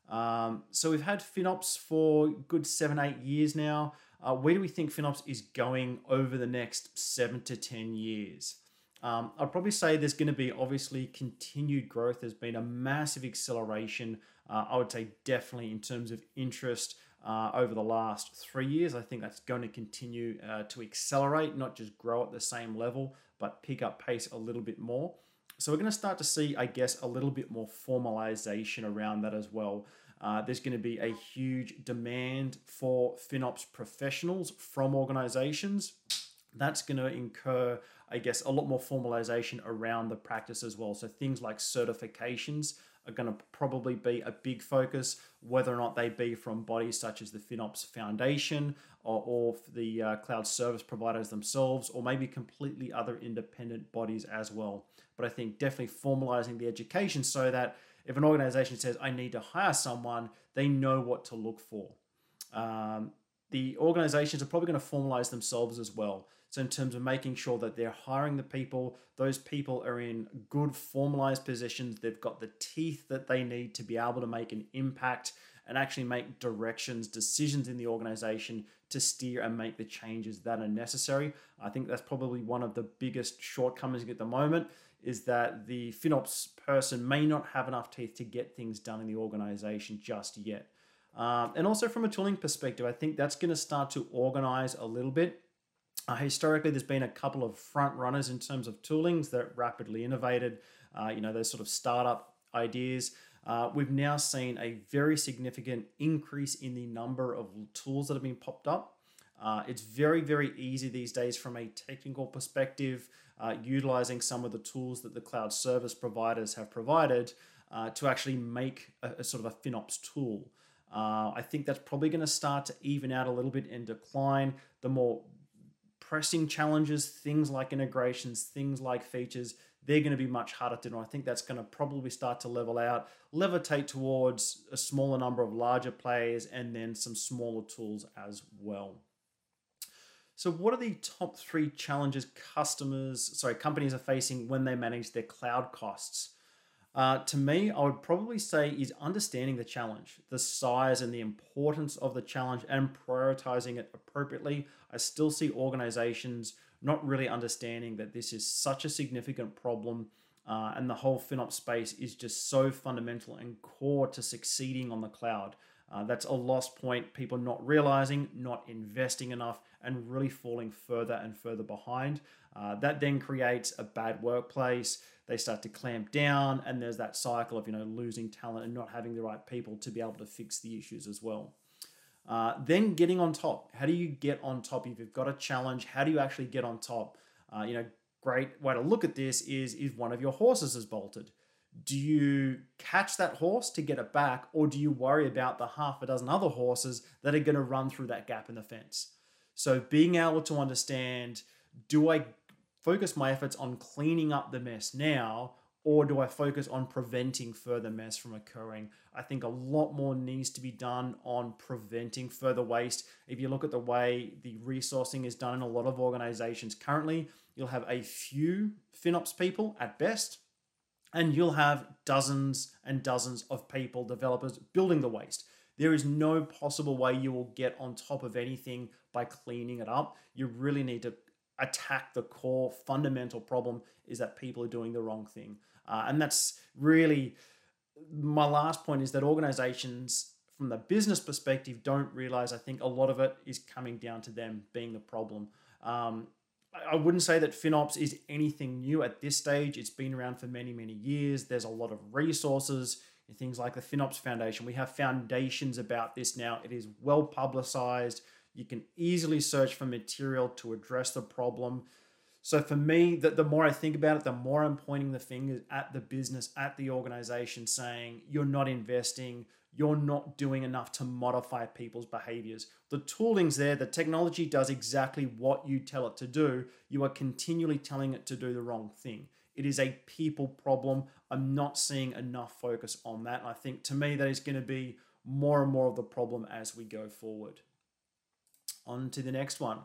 Um, so we've had FinOps for good seven, eight years now. Uh, where do we think FinOps is going over the next seven to 10 years? Um, I'd probably say there's going to be obviously continued growth. There's been a massive acceleration. Uh, I would say definitely in terms of interest uh, over the last three years. I think that's going to continue uh, to accelerate, not just grow at the same level, but pick up pace a little bit more. So we're going to start to see, I guess, a little bit more formalization around that as well. Uh, there's going to be a huge demand for FinOps professionals from organizations. That's going to incur, I guess, a lot more formalization around the practice as well. So things like certifications are going to probably be a big focus, whether or not they be from bodies such as the FinOps Foundation or, or the uh, cloud service providers themselves, or maybe completely other independent bodies as well. But I think definitely formalizing the education so that if an organization says, I need to hire someone, they know what to look for. Um, the organizations are probably going to formalize themselves as well. So, in terms of making sure that they're hiring the people, those people are in good formalized positions, they've got the teeth that they need to be able to make an impact and actually make directions, decisions in the organization to steer and make the changes that are necessary. I think that's probably one of the biggest shortcomings at the moment is that the FinOps person may not have enough teeth to get things done in the organization just yet. Um, and also from a tooling perspective, I think that's going to start to organize a little bit. Uh, historically, there's been a couple of front runners in terms of toolings that rapidly innovated, uh, you know, those sort of startup ideas. Uh, we've now seen a very significant increase in the number of tools that have been popped up. Uh, it's very, very easy these days from a technical perspective, uh, utilizing some of the tools that the cloud service providers have provided uh, to actually make a, a, sort of a FinOps tool. I think that's probably going to start to even out a little bit and decline. The more pressing challenges, things like integrations, things like features, they're going to be much harder to do. I think that's going to probably start to level out, levitate towards a smaller number of larger players and then some smaller tools as well. So, what are the top three challenges customers, sorry, companies are facing when they manage their cloud costs? Uh, to me, I would probably say is understanding the challenge, the size and the importance of the challenge, and prioritizing it appropriately. I still see organizations not really understanding that this is such a significant problem. Uh, and the whole FinOps space is just so fundamental and core to succeeding on the cloud. Uh, that's a lost point, people not realizing, not investing enough, and really falling further and further behind. Uh, that then creates a bad workplace. They start to clamp down, and there's that cycle of you know losing talent and not having the right people to be able to fix the issues as well. Uh, then getting on top. How do you get on top? If you've got a challenge, how do you actually get on top? Uh, you know, great way to look at this is if one of your horses is bolted. Do you catch that horse to get it back, or do you worry about the half a dozen other horses that are going to run through that gap in the fence? So, being able to understand do I focus my efforts on cleaning up the mess now, or do I focus on preventing further mess from occurring? I think a lot more needs to be done on preventing further waste. If you look at the way the resourcing is done in a lot of organizations currently, you'll have a few FinOps people at best, and you'll have dozens and dozens of people, developers building the waste. There is no possible way you will get on top of anything by cleaning it up. You really need to attack the core fundamental problem is that people are doing the wrong thing. Uh, and that's really my last point is that organizations from the business perspective don't realize i think a lot of it is coming down to them being the problem um, I wouldn't say that FinOps is anything new at this stage. It's been around for many, many years. There's a lot of resources, and things like the FinOps Foundation. We have foundations about this now. It is well publicized. You can easily search for material to address the problem. So for me, the, the more I think about it, the more I'm pointing the fingers at the business, at the organization, saying you're not investing, you're not doing enough to modify people's behaviors. The tooling's there, the technology does exactly what you tell it to do. You are continually telling it to do the wrong thing. It is a people problem. I'm not seeing enough focus on that. I think to me, that is going to be more and more of the problem as we go forward. On to the next one.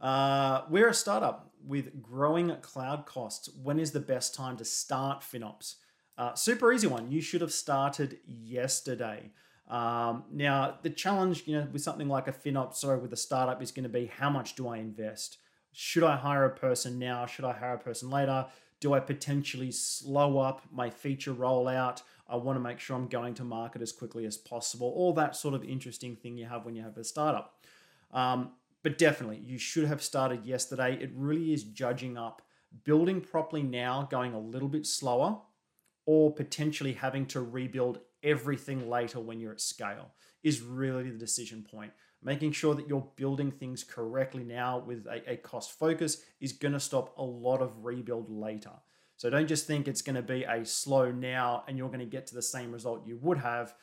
Uh, we're a startup with growing cloud costs. When is the best time to start FinOps? Uh, super easy one. You should have started yesterday. Um, now, the challenge, you know, with something like a FinOps, sorry, with a startup is going to be how much do I invest? Should I hire a person now? Should I hire a person later? Do I potentially slow up my feature rollout? I want to make sure I'm going to market as quickly as possible. All that sort of interesting thing you have when you have a startup. Um, but definitely, you should have started yesterday. It really is judging up, building properly now, going a little bit slower, or potentially having to rebuild everything later when you're at scale is really the decision point. Making sure that you're building things correctly now with a, a cost focus is going to stop a lot of rebuild later. So don't just think it's going to be a slow now and you're going to get to the same result you would have.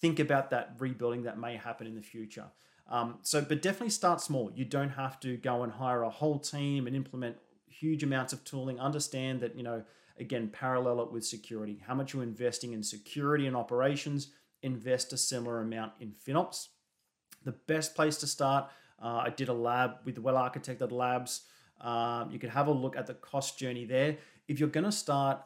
Think about that rebuilding that may happen in the future. Um, so, but definitely start small. You don't have to go and hire a whole team and implement huge amounts of tooling. Understand that, you know, Again, parallel it with security. How much you're investing in security and operations, invest a similar amount in FinOps. The best place to start, uh, I did a lab with well architected labs. Um, you can have a look at the cost journey there. If you're going to start,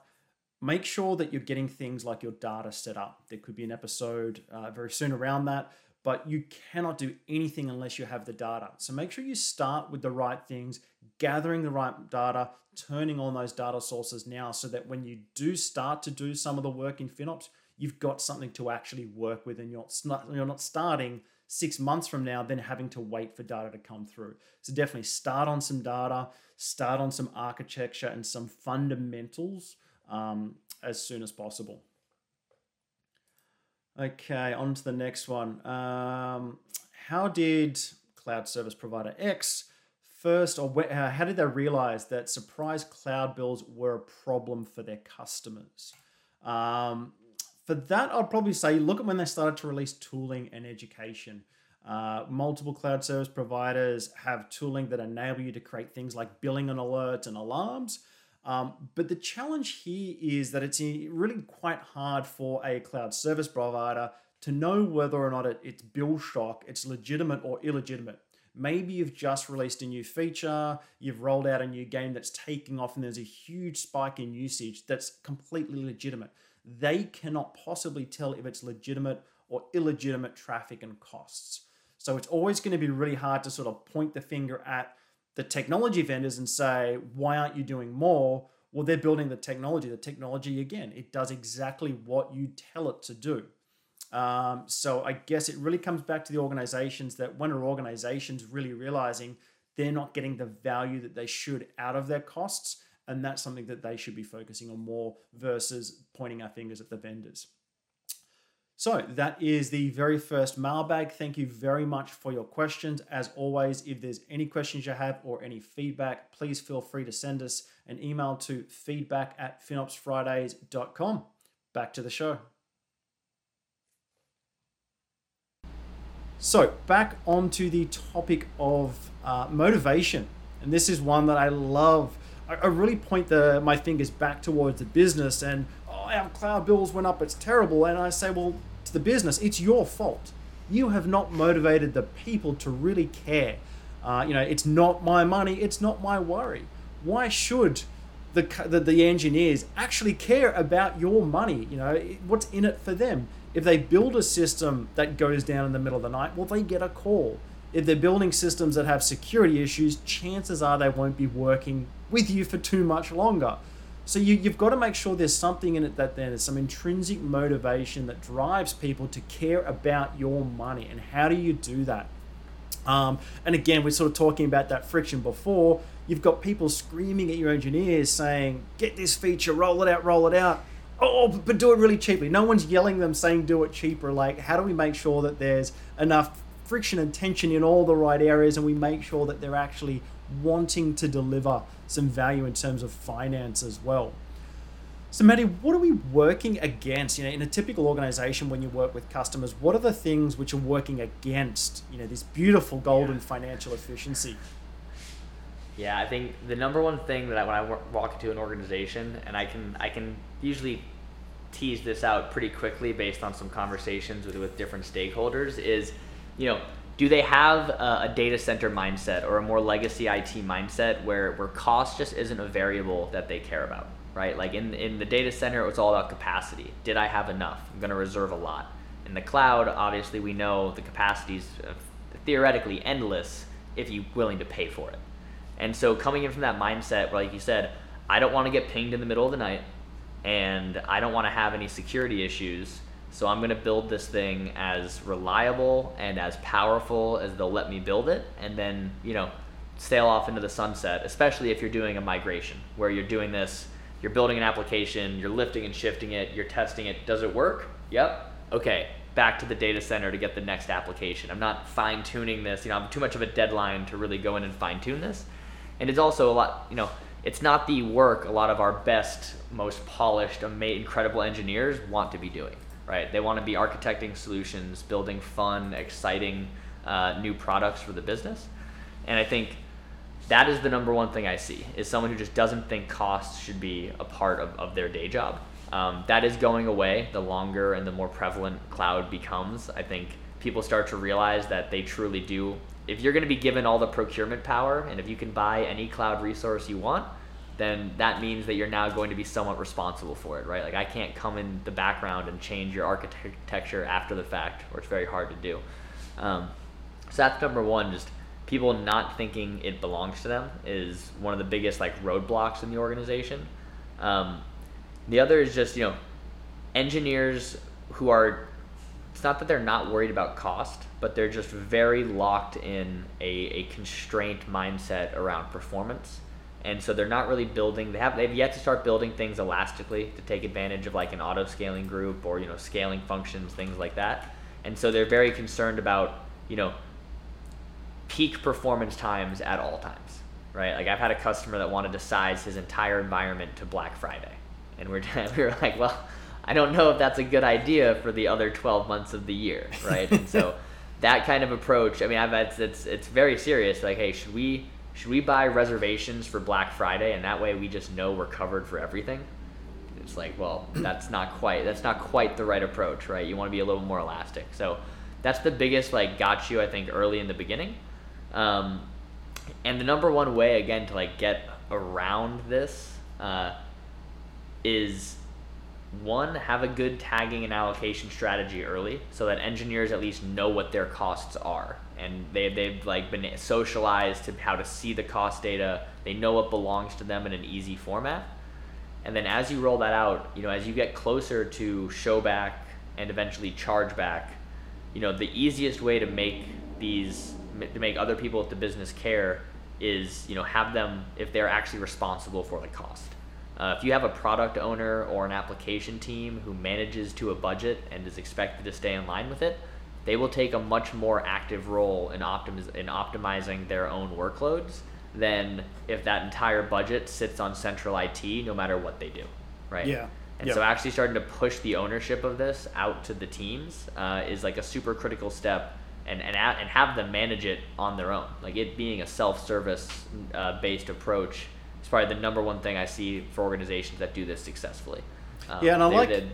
make sure that you're getting things like your data set up. There could be an episode uh, very soon around that, but you cannot do anything unless you have the data. So make sure you start with the right things, gathering the right data, turning on those data sources now so that when you do start to do some of the work in FinOps, you've got something to actually work with and you're not, you're not starting six months from now then having to wait for data to come through. So definitely start on some data, start on some architecture and some fundamentals um, as soon as possible. Okay, on to the next one. Um, how did cloud service provider X first, or uh, how did they realize that surprise cloud bills were a problem for their customers? Um, for that, I'd probably say look at when they started to release tooling and education. Uh, multiple cloud service providers have tooling that enable you to create things like billing and alerts and alarms. Um, but the challenge here is that it's really quite hard for a cloud service provider to know whether or not it, it's bill shock, it's legitimate or illegitimate. Maybe you've just released a new feature, you've rolled out a new game that's taking off, and there's a huge spike in usage that's completely legitimate. They cannot possibly tell if it's legitimate or illegitimate traffic and costs. So it's always going to be really hard to sort of point the finger at the technology vendors and say, why aren't you doing more? Well, they're building the technology. The technology, again, it does exactly what you tell it to do. Um, so I guess it really comes back to the organizations that when are organizations really realizing they're not getting the value that they should out of their costs. And that's something that they should be focusing on more versus pointing our fingers at the vendors. So that is the very first mailbag. Thank you very much for your questions. As always, if there's any questions you have or any feedback, please feel free to send us an email to feedback at finopsfridays.com. Back to the show. So, back onto the topic of uh, motivation. And this is one that I love. I, I really point the, my fingers back towards the business and, our cloud bills went up, it's terrible. And I say, well, to the business, it's your fault. You have not motivated the people to really care. Uh, you know, it's not my money, it's not my worry. Why should the, the, the engineers actually care about your money? You know, what's in it for them? If they build a system that goes down in the middle of the night, well, they get a call. If they're building systems that have security issues, chances are they won't be working with you for too much longer. So you, you've got to make sure there's something in it that then there's some intrinsic motivation that drives people to care about your money. And how do you do that? Um, and again, we're sort of talking about that friction before. You've got people screaming at your engineers saying, get this feature, roll it out, roll it out. Oh, but do it really cheaply. No one's yelling them saying do it cheaper. Like, how do we make sure that there's enough friction and tension in all the right areas and we make sure that they're actually wanting to deliver some value in terms of finance as well. So, Maddie, what are we working against? You know, in a typical organization, when you work with customers, what are the things which are working against, you know, this beautiful golden yeah. financial efficiency? Yeah, I think the number one thing that I, when I walk into an organization, and I can I can usually tease this out pretty quickly based on some conversations with with different stakeholders, is, you know, do they have a, a, data center mindset or a more legacy IT mindset where, where cost just isn't a variable that they care about, right? Like in, in the data center, it was all about capacity. Did I have enough? I'm going to reserve a lot. In the cloud, obviously, we know the capacity is theoretically endless if you're willing to pay for it. And so coming in from that mindset, like you said, I don't want to get pinged in the middle of the night and I don't want to have any security issues so I'm going to build this thing as reliable and as powerful as they'll let me build it, and then you know sail off into the sunset. Especially if you're doing a migration where you're doing this, you're building an application, you're lifting and shifting it, you're testing it. Does it work? Yep. Okay. Back to the data center to get the next application. I'm not fine tuning this. You know, I'm too much of a deadline to really go in and fine tune this. And it's also a lot. You know, it's not the work a lot of our best, most polished, incredible engineers want to be doing right? They want to be architecting solutions, building fun, exciting uh, new products for the business. And I think that is the number one thing I see is someone who just doesn't think costs should be a part of, of their day job. Um, that is going away the longer and the more prevalent cloud becomes. I think people start to realize that they truly do. If you're going to be given all the procurement power and if you can buy any cloud resource you want, then that means that you're now going to be somewhat responsible for it, right? Like I can't come in the background and change your architecture after the fact, or it's very hard to do. Um, so that's number one. Just people not thinking it belongs to them is one of the biggest like roadblocks in the organization. Um, the other is just you know engineers who are. It's not that they're not worried about cost, but they're just very locked in a, a constraint mindset around performance and so they're not really building they have they've yet to start building things elastically to take advantage of like an auto scaling group or you know scaling functions things like that. And so they're very concerned about you know peak performance times at all times right? Like i've had a customer that wanted to size his entire environment to black friday. And we're we were like well i don't know if that's a good idea for the other 12 months of the year right? And so that kind of approach i mean i've it's it's, it's very serious. Like hey should we should we buy reservations for Black Friday and that way we just know we're covered for everything? It's like, well, that's not quite that's not quite the right approach, right? You want to be a little more elastic. So that's the biggest like got you I think early in the beginning. Um, and the number one way again to like get around this uh, is one have a good tagging and allocation strategy early so that engineers at least know what their costs are and they, they've like been socialized to how to see the cost data. They know what belongs to them in an easy format. And then as you roll that out you know as you get closer to show back and eventually charge back you know the easiest way to make these to make other people at the business care is you know have them if they're actually responsible for the cost. Uh, if you have a product owner or an application team who manages to a budget and is expected to stay in line with it they will take a much more active role in, optimiz- in optimizing their own workloads than if that entire budget sits on central IT no matter what they do, right? Yeah. And so actually starting to push the ownership of this out to the teams uh, is like a super critical step and, and, and have them manage it on their own. Like it being a self-service uh, based approach is probably the number one thing I see for organizations that do this successfully. Um, yeah, and I like.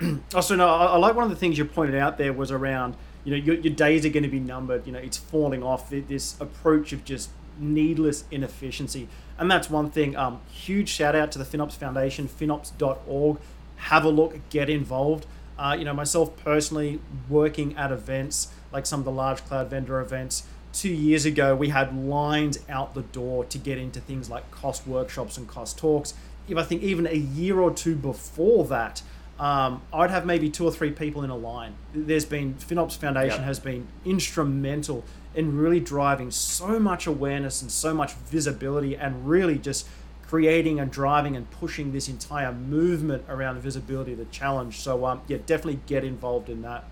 also, no, I, I like one of the things you pointed out there was around you know your, your days are going to be numbered. You know it's falling off. This approach of just needless inefficiency. And that's one thing um, huge shout out to the finops foundation finops.org have a look get involved. Uh, you know myself personally working at events like some of the large cloud vendor events two years ago we had lines out the door to get into things like cost workshops and cost talks. If i think even a year or two before that um, I'd have maybe two or three people in a line. There's been FinOps Foundation yep. has been instrumental in really driving so much awareness and so much visibility, and really just creating and driving and pushing this entire movement around visibility of the challenge. So um, yeah, definitely get involved in that.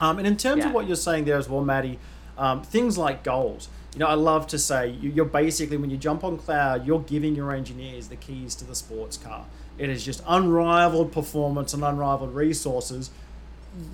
Um, and in terms yeah. of what you're saying there as well, Maddie, um, things like goals. You know, I love to say you're basically when you jump on cloud, you're giving your engineers the keys to the sports car. It is just unrivaled performance and unrivaled resources.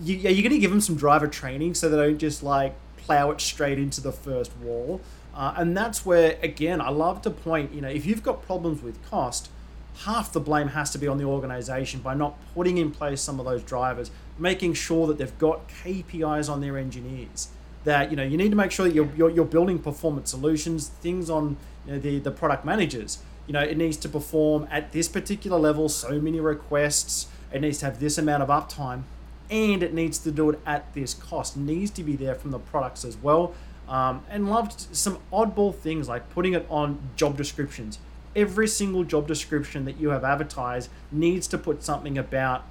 You, are you going to give them some driver training so they don't just like plow it straight into the first wall? Uh, and that's where, again, I love to point, you know, if you've got problems with cost, half the blame has to be on the organization by not putting in place some of those drivers, making sure that they've got KPIs on their engineers. That you know you need to make sure that you're, you're, you're building performance solutions, things on you know, the the product managers you know, it needs to perform at this particular level, so many requests, it needs to have this amount of uptime, and it needs to do it at this cost. It needs to be there from the products as well. Um, and loved some oddball things like putting it on job descriptions. Every single job description that you have advertised needs to put something about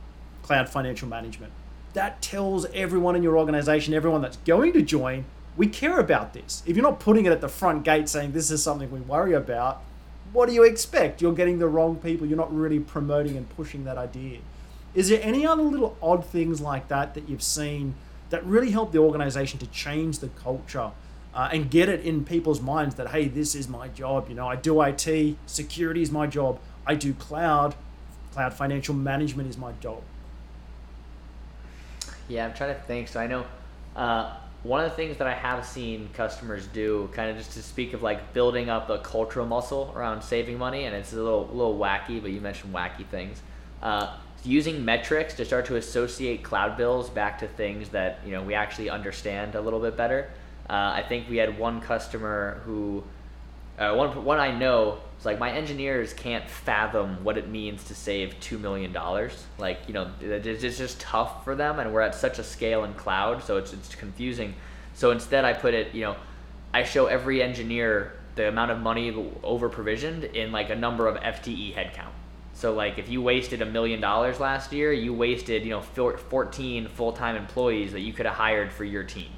cloud financial management. That tells everyone in your organization, everyone that's going to join, we care about this. If you're not putting it at the front gate saying this is something we worry about, what do you expect? You're getting the wrong people. You're not really promoting and pushing that idea. Is there any other little odd things like that that you've seen that really help the organization to change the culture uh, and get it in people's minds that, hey, this is my job? You know, I do IT, security is my job, I do cloud, cloud financial management is my job. Yeah, I'm trying to think. So I know uh, one of the things that I have seen customers do, kind of just to speak of like building up a cultural muscle around saving money, and it's a little little wacky, but you mentioned wacky things. Uh, using metrics to start to associate cloud bills back to things that you know we actually understand a little bit better. Uh, I think we had one customer who, uh, one one I know, it's like my engineers can't fathom what it means to save two million dollars. Like you know, it's just tough for them, and we're at such a scale in cloud, so it's it's confusing. So instead, I put it, you know, I show every engineer the amount of money over provisioned in like a number of FTE headcount. So like if you wasted a million dollars last year, you wasted you know 14 full-time employees that you could have hired for your team,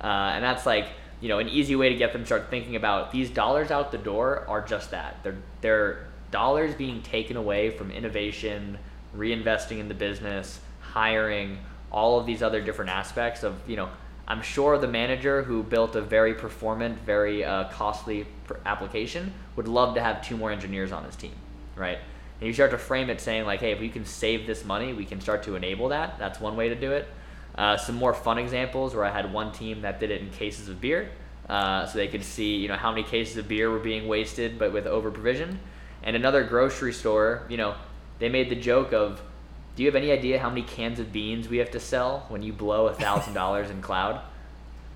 uh, and that's like you know an easy way to get them to start thinking about these dollars out the door are just that. They're they're dollars being taken away from innovation, reinvesting in the business, hiring, all of these other different aspects of you know I'm sure the manager who built a very performant, very uh, costly application would love to have two more engineers on his team, right? and you start to frame it saying like hey if we can save this money we can start to enable that. That's one way to do it uh, some more fun examples where i had one team that did it in cases of beer uh, so they could see you know how many cases of beer were being wasted but with over provision and another grocery store you know they made the joke of do you have any idea how many cans of beans we have to sell when you blow a thousand dollars in cloud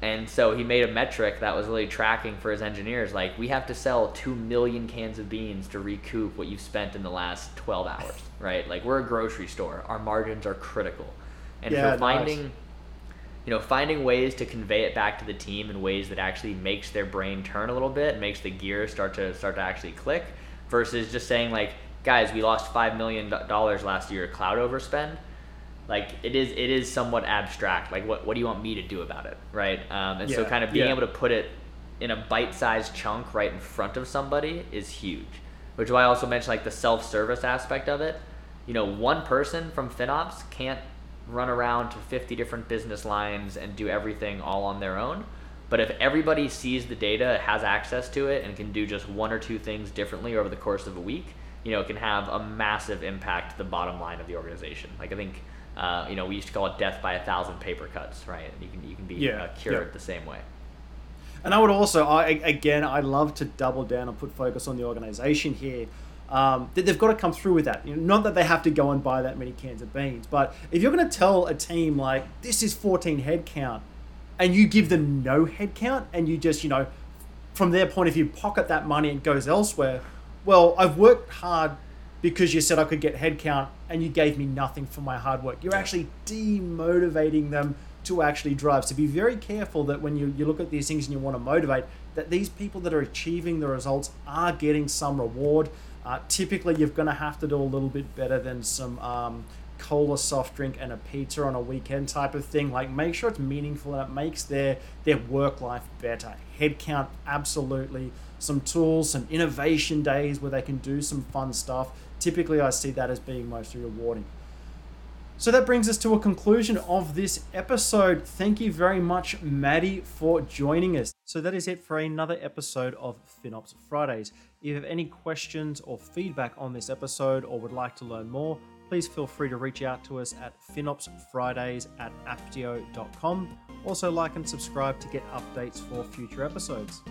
and so he made a metric that was really tracking for his engineers. Like, we have to sell 2 million cans of beans to recoup what you've spent in the last 12 hours, right? Like, we're a grocery store. Our margins are critical. And yeah, for finding, nice. you know, finding ways to convey it back to the team in ways that actually makes their brain turn a little bit, makes the gears start to start to actually click versus just saying like, guys, we lost $5 million last year cloud overspend like it is it is somewhat abstract like what, what do you want me to do about it right um, and yeah, so kind of being yeah. able to put it in a bite-sized chunk right in front of somebody is huge which is why i also mentioned like the self-service aspect of it you know one person from finops can't run around to 50 different business lines and do everything all on their own but if everybody sees the data has access to it and can do just one or two things differently over the course of a week you know it can have a massive impact to the bottom line of the organization like i think uh, you know, we used to call it death by a thousand paper cuts, right? And you can you can be yeah, uh, cured yeah. the same way. And I would also, I again, I love to double down and put focus on the organization here. Um, they've got to come through with that. You know, not that they have to go and buy that many cans of beans, but if you're going to tell a team like this is 14 head count, and you give them no head count, and you just you know, from their point of view, pocket that money and goes elsewhere. Well, I've worked hard because you said I could get headcount and you gave me nothing for my hard work. You're actually demotivating them to actually drive. So be very careful that when you, you look at these things and you want to motivate, that these people that are achieving the results are getting some reward. Uh, typically, you're going to have to do a little bit better than some um, cola soft drink and a pizza on a weekend type of thing. Like, make sure it's meaningful and it makes their, their work life better. Headcount, absolutely. Some tools, some innovation days where they can do some fun stuff typically I see that as being most rewarding. So that brings us to a conclusion of this episode. Thank you very much, Maddie, for joining us. So that is it for another episode of FinOps Fridays. If you have any questions or feedback on this episode or would like to learn more, please feel free to reach out to us at finopsfridays at apptio.com. Also, like and subscribe to get updates for future episodes.